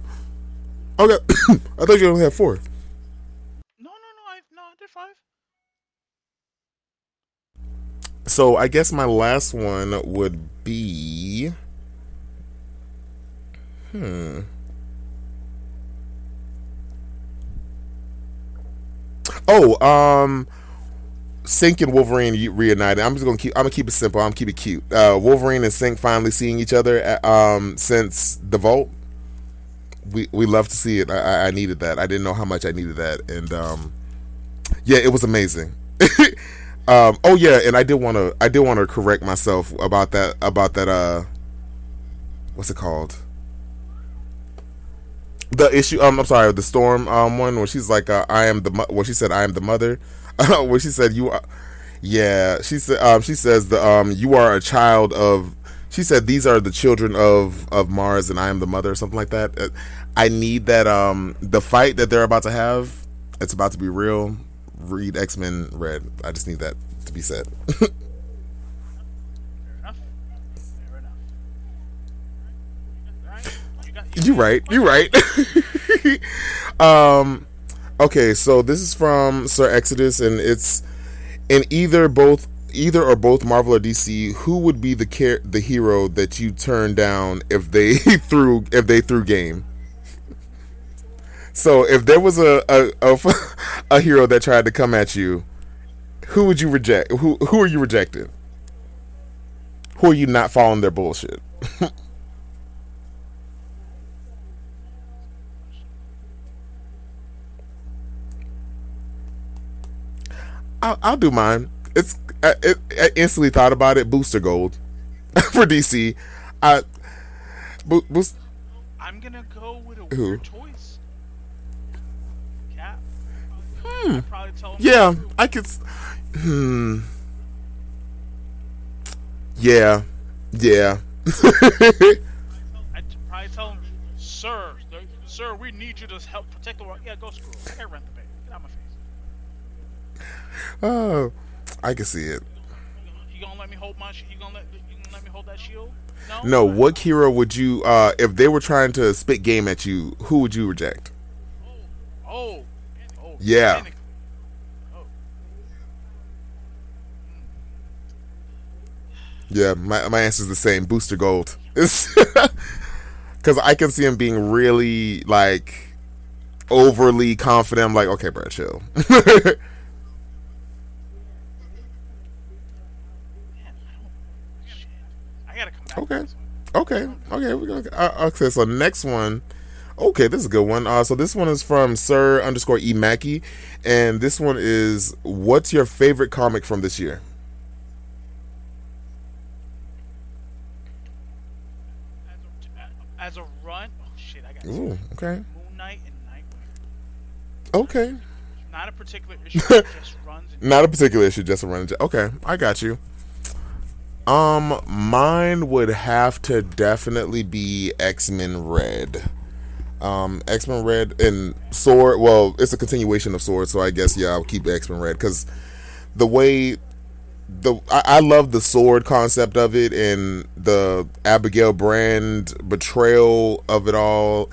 okay. I thought you only had four. No, no, no. I no, I did five. So I guess my last one would be. Hmm. Oh, um, Synch and Wolverine reunited. I'm just gonna keep. I'm gonna keep it simple. I'm gonna keep it cute. Uh, Wolverine and Synch finally seeing each other at, um, since the Vault. We we love to see it. I, I needed that. I didn't know how much I needed that, and um, yeah, it was amazing. um, oh yeah, and I did want to. I did want to correct myself about that. About that. Uh, what's it called? The issue. Um, I'm sorry. The storm. Um, one where she's like, uh, "I am the." Mo-, where she said, "I am the mother." where she said you are yeah she said um, she says the um you are a child of she said these are the children of of mars and i am the mother or something like that. Uh, i need that um the fight that they're about to have it's about to be real. Read x-men red. I just need that to be said. You right. You right. Um Okay, so this is from Sir Exodus, and it's in either both either or both Marvel or DC. Who would be the care the hero that you turn down if they threw if they threw game? So if there was a a, a a hero that tried to come at you, who would you reject? Who who are you rejecting? Who are you not following their bullshit? I'll, I'll do mine. It's I, it, I instantly thought about it. Booster Gold for DC. I bo- boost. I'm gonna go with a Who? weird choice. Cap. Hmm. Yeah, I could. Hmm. Yeah. Yeah. I'd probably tell him, sir, sir, we need you to help protect the world. Yeah, go screw. I can't rent the bank. Get out of my face. Oh, I can see it. You gonna let me hold my? You gonna let? You gonna let me hold that shield? No. No. What hero would you? uh If they were trying to spit game at you, who would you reject? Oh. Oh. oh yeah. Oh. Yeah, my my answer is the same. Booster Gold. Because I can see him being really like overly confident. I'm like, okay, bro, chill. Okay. Okay. Okay. We're gonna. Uh, okay. So next one. Okay, this is a good one. Uh, so this one is from Sir underscore E Mackey, and this one is what's your favorite comic from this year? As a, run, oh shit, I got. Ooh, okay. Moon Knight and Nightwing. Okay. Not a particular issue, just runs. Not a particular issue, just a run. Okay, I got you. Um, mine would have to definitely be X Men Red. Um, X Men Red and Sword. Well, it's a continuation of Sword, so I guess yeah, I'll keep X Men Red because the way the I, I, love the sword concept of it and the Abigail Brand betrayal of it all,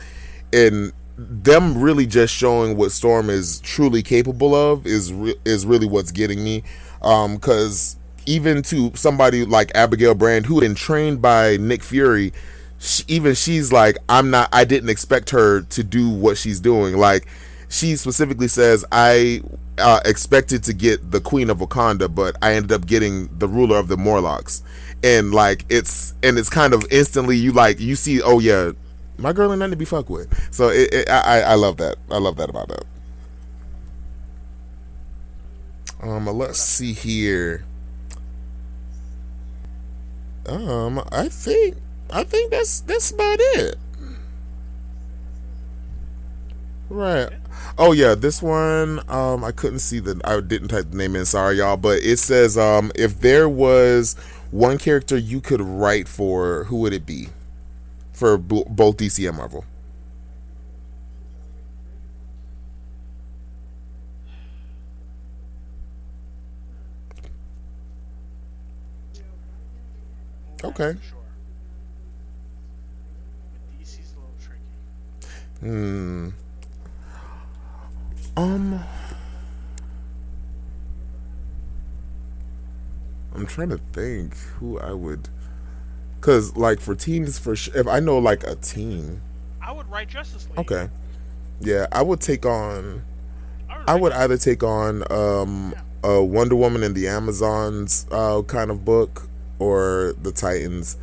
and them really just showing what Storm is truly capable of is re- is really what's getting me. Um, because even to somebody like Abigail Brand, who had been trained by Nick Fury, she, even she's like, I'm not, I didn't expect her to do what she's doing. Like, she specifically says, I uh, expected to get the Queen of Wakanda, but I ended up getting the ruler of the Morlocks. And like, it's, and it's kind of instantly, you like, you see, oh yeah, my girl ain't nothing to be fucked with. So it, it, I, I love that. I love that about that. Um, let's see here. Um, I think I think that's that's about it. Right. Oh yeah, this one um I couldn't see the I didn't type the name in, sorry y'all, but it says um if there was one character you could write for, who would it be? For both DC and Marvel. Okay. Hmm. Um. I'm trying to think who I would. Cause like for teams, for sh- if I know like a team, I would write Justice League. Okay. Yeah, I would take on. I would either take on um, a Wonder Woman in the Amazons uh, kind of book or the Titans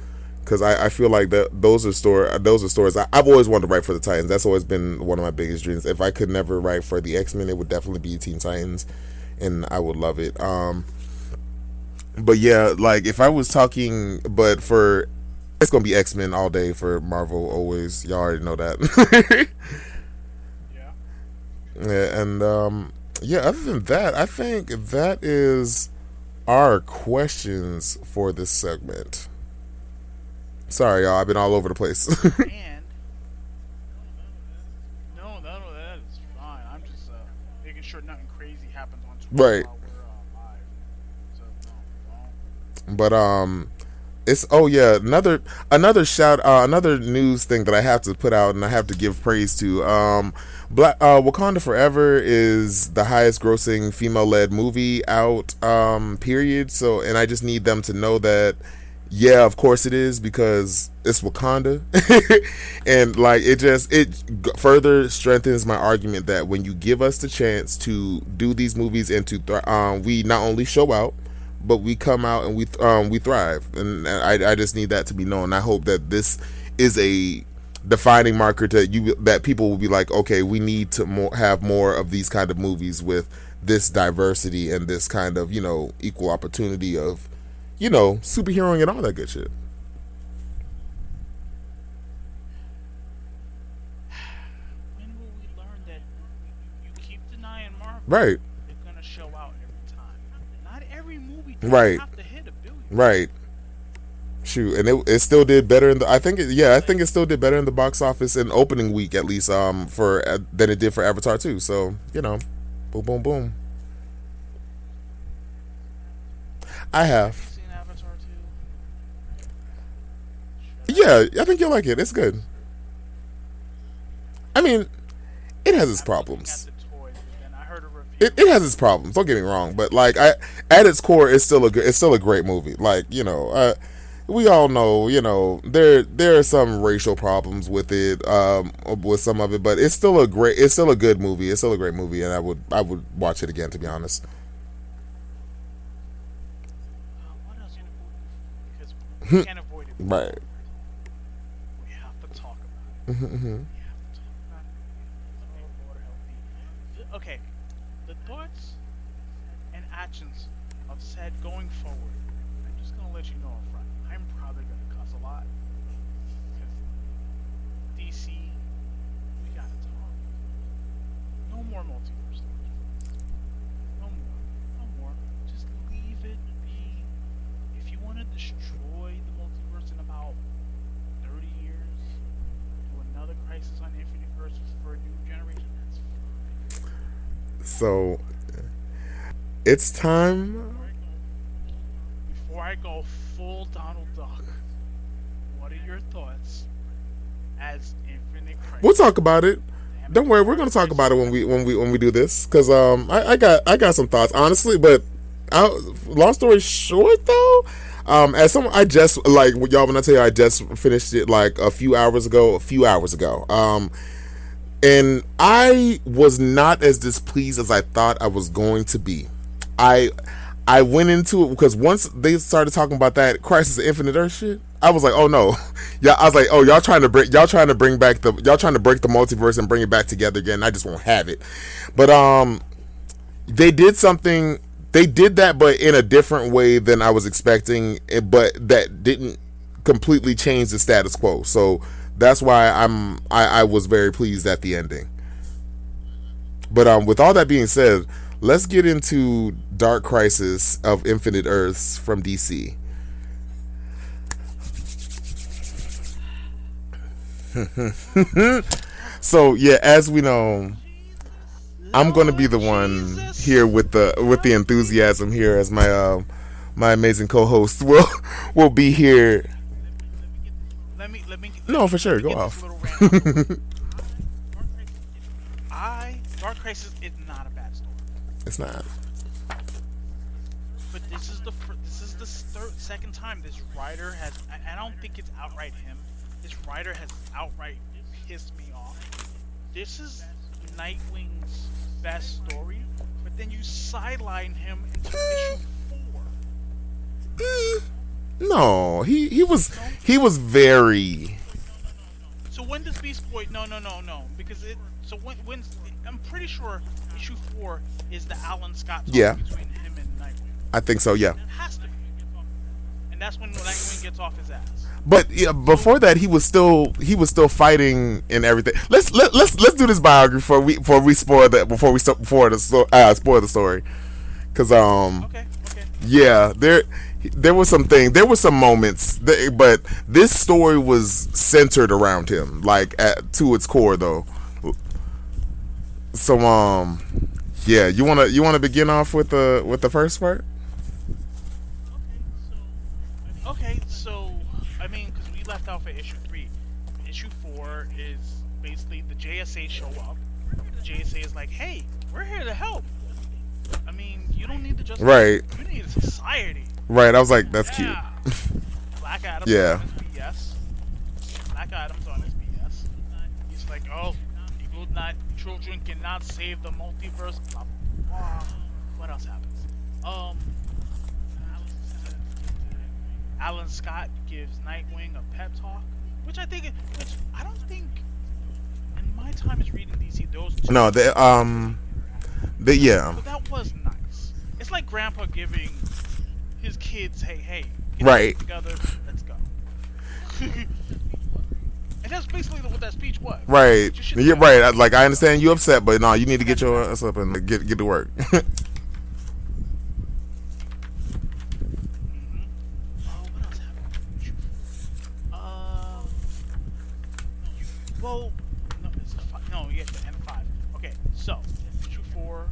because I, I feel like that those are store those are stories I, have always wanted to write for the Titans. That's always been one of my biggest dreams. If I could never write for the X Men, it would definitely be Teen Titans, and I would love it. Um, but yeah, like if I was talking, but for it's gonna be X Men all day for Marvel. Always, y'all already know that. yeah. yeah, and um, yeah. Other than that, I think that is our questions for this segment. Sorry, y'all. I've been all over the place. and no, no, no, that is fine. I'm just uh, making sure nothing crazy happens on Twitter right. while we're uh, live. So, no, But um, it's oh yeah another another shout uh, another news thing that I have to put out and I have to give praise to um Black uh, Wakanda Forever is the highest grossing female led movie out um period. So and I just need them to know that yeah, of course it is because it's Wakanda, and like it just it further strengthens my argument that when you give us the chance to do these movies and to th- um, we not only show out, but we come out and we um, we thrive, and I, I just need that to be known. I hope that this is a defining marker that you that people will be like, okay, we need to more, have more of these kind of movies with this diversity and this kind of you know equal opportunity of you know, superheroing and all that good shit. When will we learn that you keep denying Marvel? Right. They're gonna show out every time. Not every movie right. have to hit a billion. Right. Shoot, and it, it still did better in the. I think it, yeah, I think it still did better in the box office in opening week at least. Um, for uh, than it did for Avatar too. So you know, boom, boom, boom. I have. Yeah, I think you'll like it. It's good. I mean, it has its problems. It, it has its problems. Don't get me wrong, but like I, at its core, it's still a it's still a great movie. Like you know, uh, we all know, you know, there there are some racial problems with it, um, with some of it, but it's still a great, it's still a good movie. It's still a great movie, and I would I would watch it again to be honest. Uh, right. Mm-hmm. Okay, the thoughts and actions of said going forward. I'm just gonna let you know up front. I'm probably gonna cuss a lot because DC, we gotta talk. No more multiverse. No more. No more. Just leave it be. If you want to destroy the multiverse in about on Infinite Earths for a new generation. So it's time. Before I go full Donald Duck, what are your thoughts as Infinite Crisis? We'll talk about it. Don't worry, we're gonna talk about it when we when we when we do this because um I, I got I got some thoughts honestly, but I, long story short though, um, as someone, I just like y'all when I tell you I just finished it like a few hours ago, a few hours ago. Um, and I was not as displeased as I thought I was going to be. I I went into it because once they started talking about that Crisis of Infinite Earth shit, I was like, oh no, yeah. I was like, oh y'all trying to bring y'all trying to bring back the y'all trying to break the multiverse and bring it back together again. I just won't have it. But um, they did something they did that, but in a different way than I was expecting. Eh, but that didn't completely change the status quo. So that's why I'm I, I was very pleased at the ending. But um, with all that being said, let's get into Dark Crisis of Infinite Earths from DC. so yeah, as we know, I'm going to be the one here with the with the enthusiasm here as my uh, my amazing co-host will will be here. Let me let me. No, for sure. Go off. I Dark Crisis is not a bad story. It's not. But this is the this is the third second time this writer has. I, I don't think it's outright him. This writer has outright pissed me off. This is Nightwing's best story, but then you sideline him into issue four. Mm, no, he he was he was very. So when does Beast Boy? No, no, no, no. Because it. So when when I'm pretty sure issue four is the Alan Scott Yeah. between him and Nightwing. I think so. Yeah, It has to be. And that's when Nightwing gets off his ass. But yeah, before that, he was still he was still fighting and everything. Let's let, let's let's do this biography before we before we spoil that before we before the uh, spoil the story. Cause um Okay, okay. yeah there there was some thing there were some moments that, but this story was centered around him like at, to its core though so um yeah you want to you want to begin off with the with the first part Okay, so I mean, because we left out for issue three. Issue four is basically the JSA show up. The JSA is like, "Hey, we're here to help." I mean, you don't need to just Right. You need a society. right i was like that's cute Yeah. Black Adam. Yeah. BS. Black Adam's on his BS. He's like, "Oh, people not children cannot save the multiverse." Blah blah. blah. What else happens? Um. Alan Scott gives Nightwing a pep talk, which I think, which I don't think, in my time as reading DC, those two, no the um the yeah but that was nice. It's like Grandpa giving his kids, "Hey, hey, get Right. together, let's go." and that's basically what that speech was. right you're right I- like i understand you upset but no you need to get your ass up and get get to work Mhm. Oh, what else happened? Uh, you, well, no, it's a fi- no, yeah, the end five. Okay, so issue four,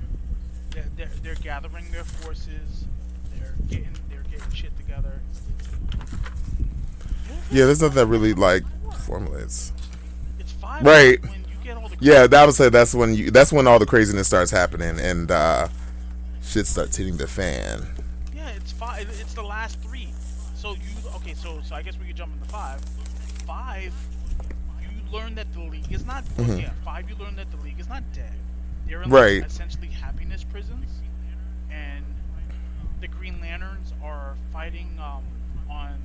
they're, gathering their forces, they're getting they're getting shit together. yeah there's nothing that really like formulates It's five Right. when you get all the Yeah, that would say that's when you that's when all the craziness starts happening and uh shit starts hitting the fan. Yeah, it's five. It's the last three. So you okay? So so I guess we could jump into five. Five, you learn that the league is not. Mhm. Yeah, five. You learn that the league is not dead. They're in Right. like, essentially happiness prisons, the Green Lanterns are fighting um on.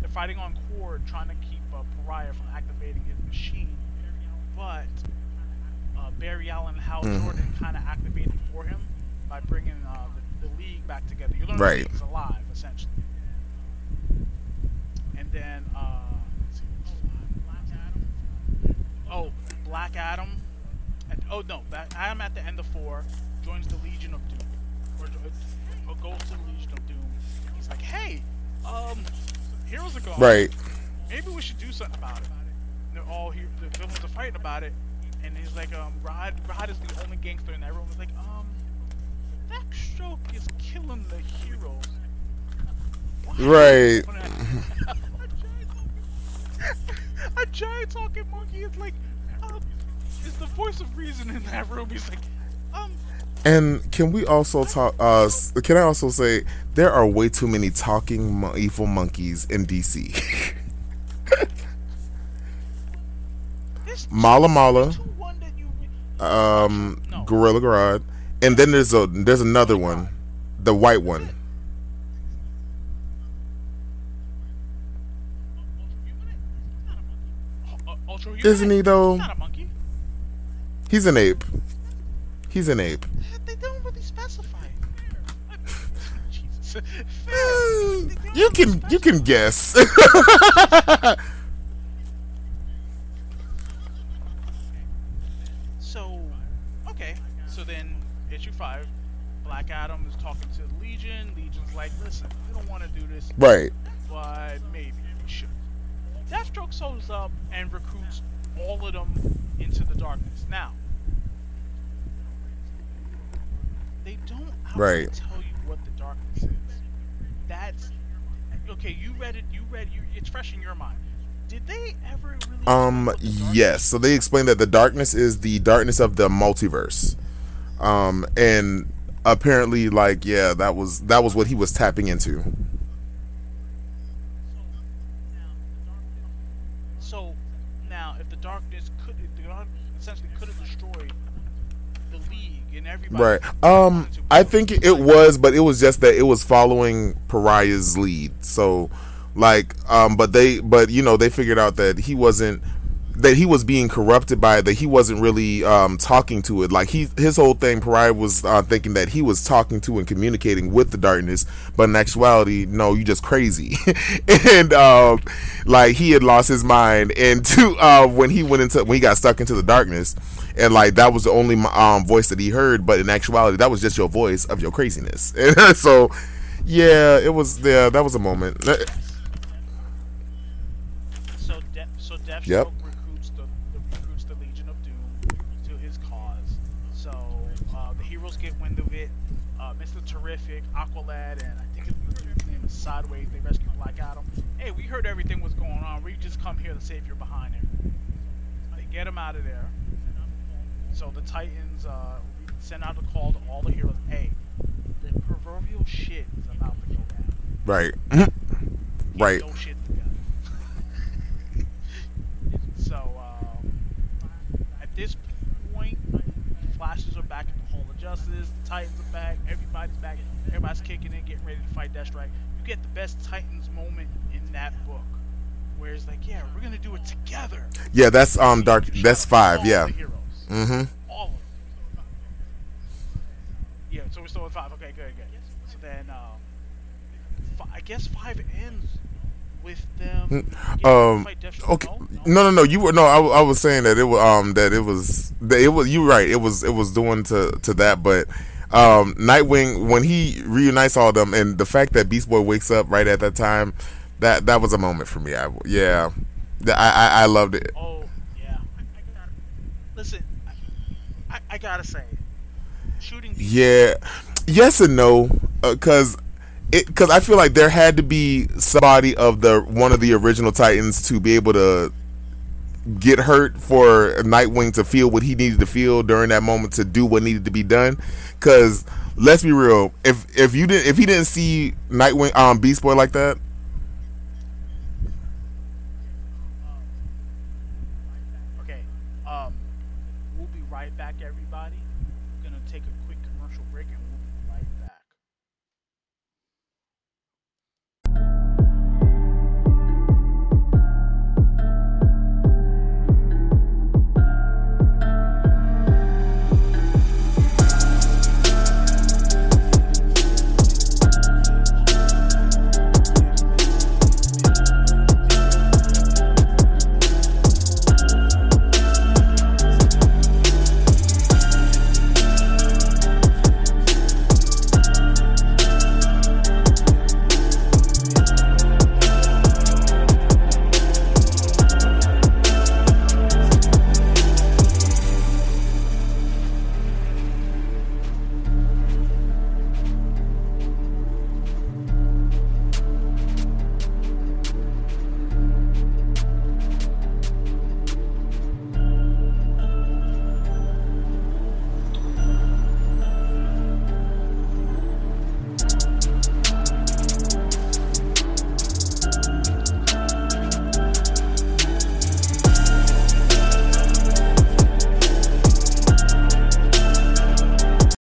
They're fighting on Cord, trying to keep uh, Pariah from activating his machine, but uh, Barry Allen and Hal Mhm. Jordan kind of activated for him by bringing uh, the, the league back together. You learn Right. is alive, essentially. And then, uh, see, oh, Black Adam. At, oh no, Black Adam at the end of four joins the Legion of Doom, or, goes to Legion of Doom. He's like, hey, um, heroes are gone Right. maybe we should do something about it. And they're all here, the villains are fighting about it, and he's like, um, Grodd, Grodd is the only gangster, and everyone was like, um, Backstroke is killing the heroes. Why Right. that?" A giant talking monkey is like, um, is the voice of reason in that room. He's like, um, And can we also talk uh can I also say there are way too many talking mo- evil monkeys in DC. Mallah Mallah, two one that you. re- um No. Gorilla Grodd, and then there's a there's another one, the white one. Isn't he though? He's not a monkey. He's an ape. He's an ape. They don't really specify. Jesus. Mm, They You can you can guess. So, okay. So then, issue five, Black Adam is talking to the Legion. Legion's like, listen, we don't want to do this, right. but maybe we should. Deathstroke shows up and recruits all of them into the darkness. Now, they don't Right. tell you what the darkness is. That's okay. You read it. You read. You, it's fresh in your mind. Did they ever really? Um what the darkness yes, so they explained that the darkness is the darkness of the multiverse. Um and apparently like yeah, that was that was what he was tapping into. So now, if the darkness could, if the dark essentially could have destroyed the league, and everybody. Right. Um, I think it was, but it was just that it was following Pariah's lead. So, like, um, but they, but you know, they figured out that he wasn't that he was being corrupted by it, that he wasn't really um, talking to it. Like he, his whole thing, Pariah was uh, thinking that he was talking to and communicating with the darkness, but in actuality, no, you just crazy. and um, like he had lost his mind, and to uh, when he went into when he got stuck into the darkness, and like that was the only um, voice that he heard, but in actuality, that was just your voice of your craziness. And so, yeah, it was yeah, that was a moment. So, De- so Yep. Heard everything was going on. We just come here to save your behind it. They get him out of there. So the Titans uh, send out a call to all the heroes. Hey, the proverbial shit is about to go down. Right, right. No shit together. so um, at this point, Flashes are back in the Hall of Justice. The Titans are back. Everybody's back. Everybody's kicking in, getting ready to fight Deathstroke. You get the best Titans moment that book, where it's like, yeah, we're gonna do it together. Yeah, that's um dark. That's five. Yeah. Mm-hmm. All. Yeah, so we're still at five. Okay, good, good. So then, um, I guess five ends with them. to Um. Okay. No? No, no, no. You were no. I, I was saying that it was um that it was that it was. You right. It was it was doing to to that, but um Nightwing when he reunites all of them and the fact that Beast Boy wakes up right at that time, that that was a moment for me. I yeah, I I, I loved it. Oh, yeah. Listen, I, I, I gotta say, shooting. Yeah, yes and no, because it because I feel like there had to be somebody of the one of the original Titans to be able to get hurt for Nightwing to feel what he needed to feel during that moment to do what needed to be done. Because let's be real, if if you didn't if he didn't see Nightwing um Beast Boy like that,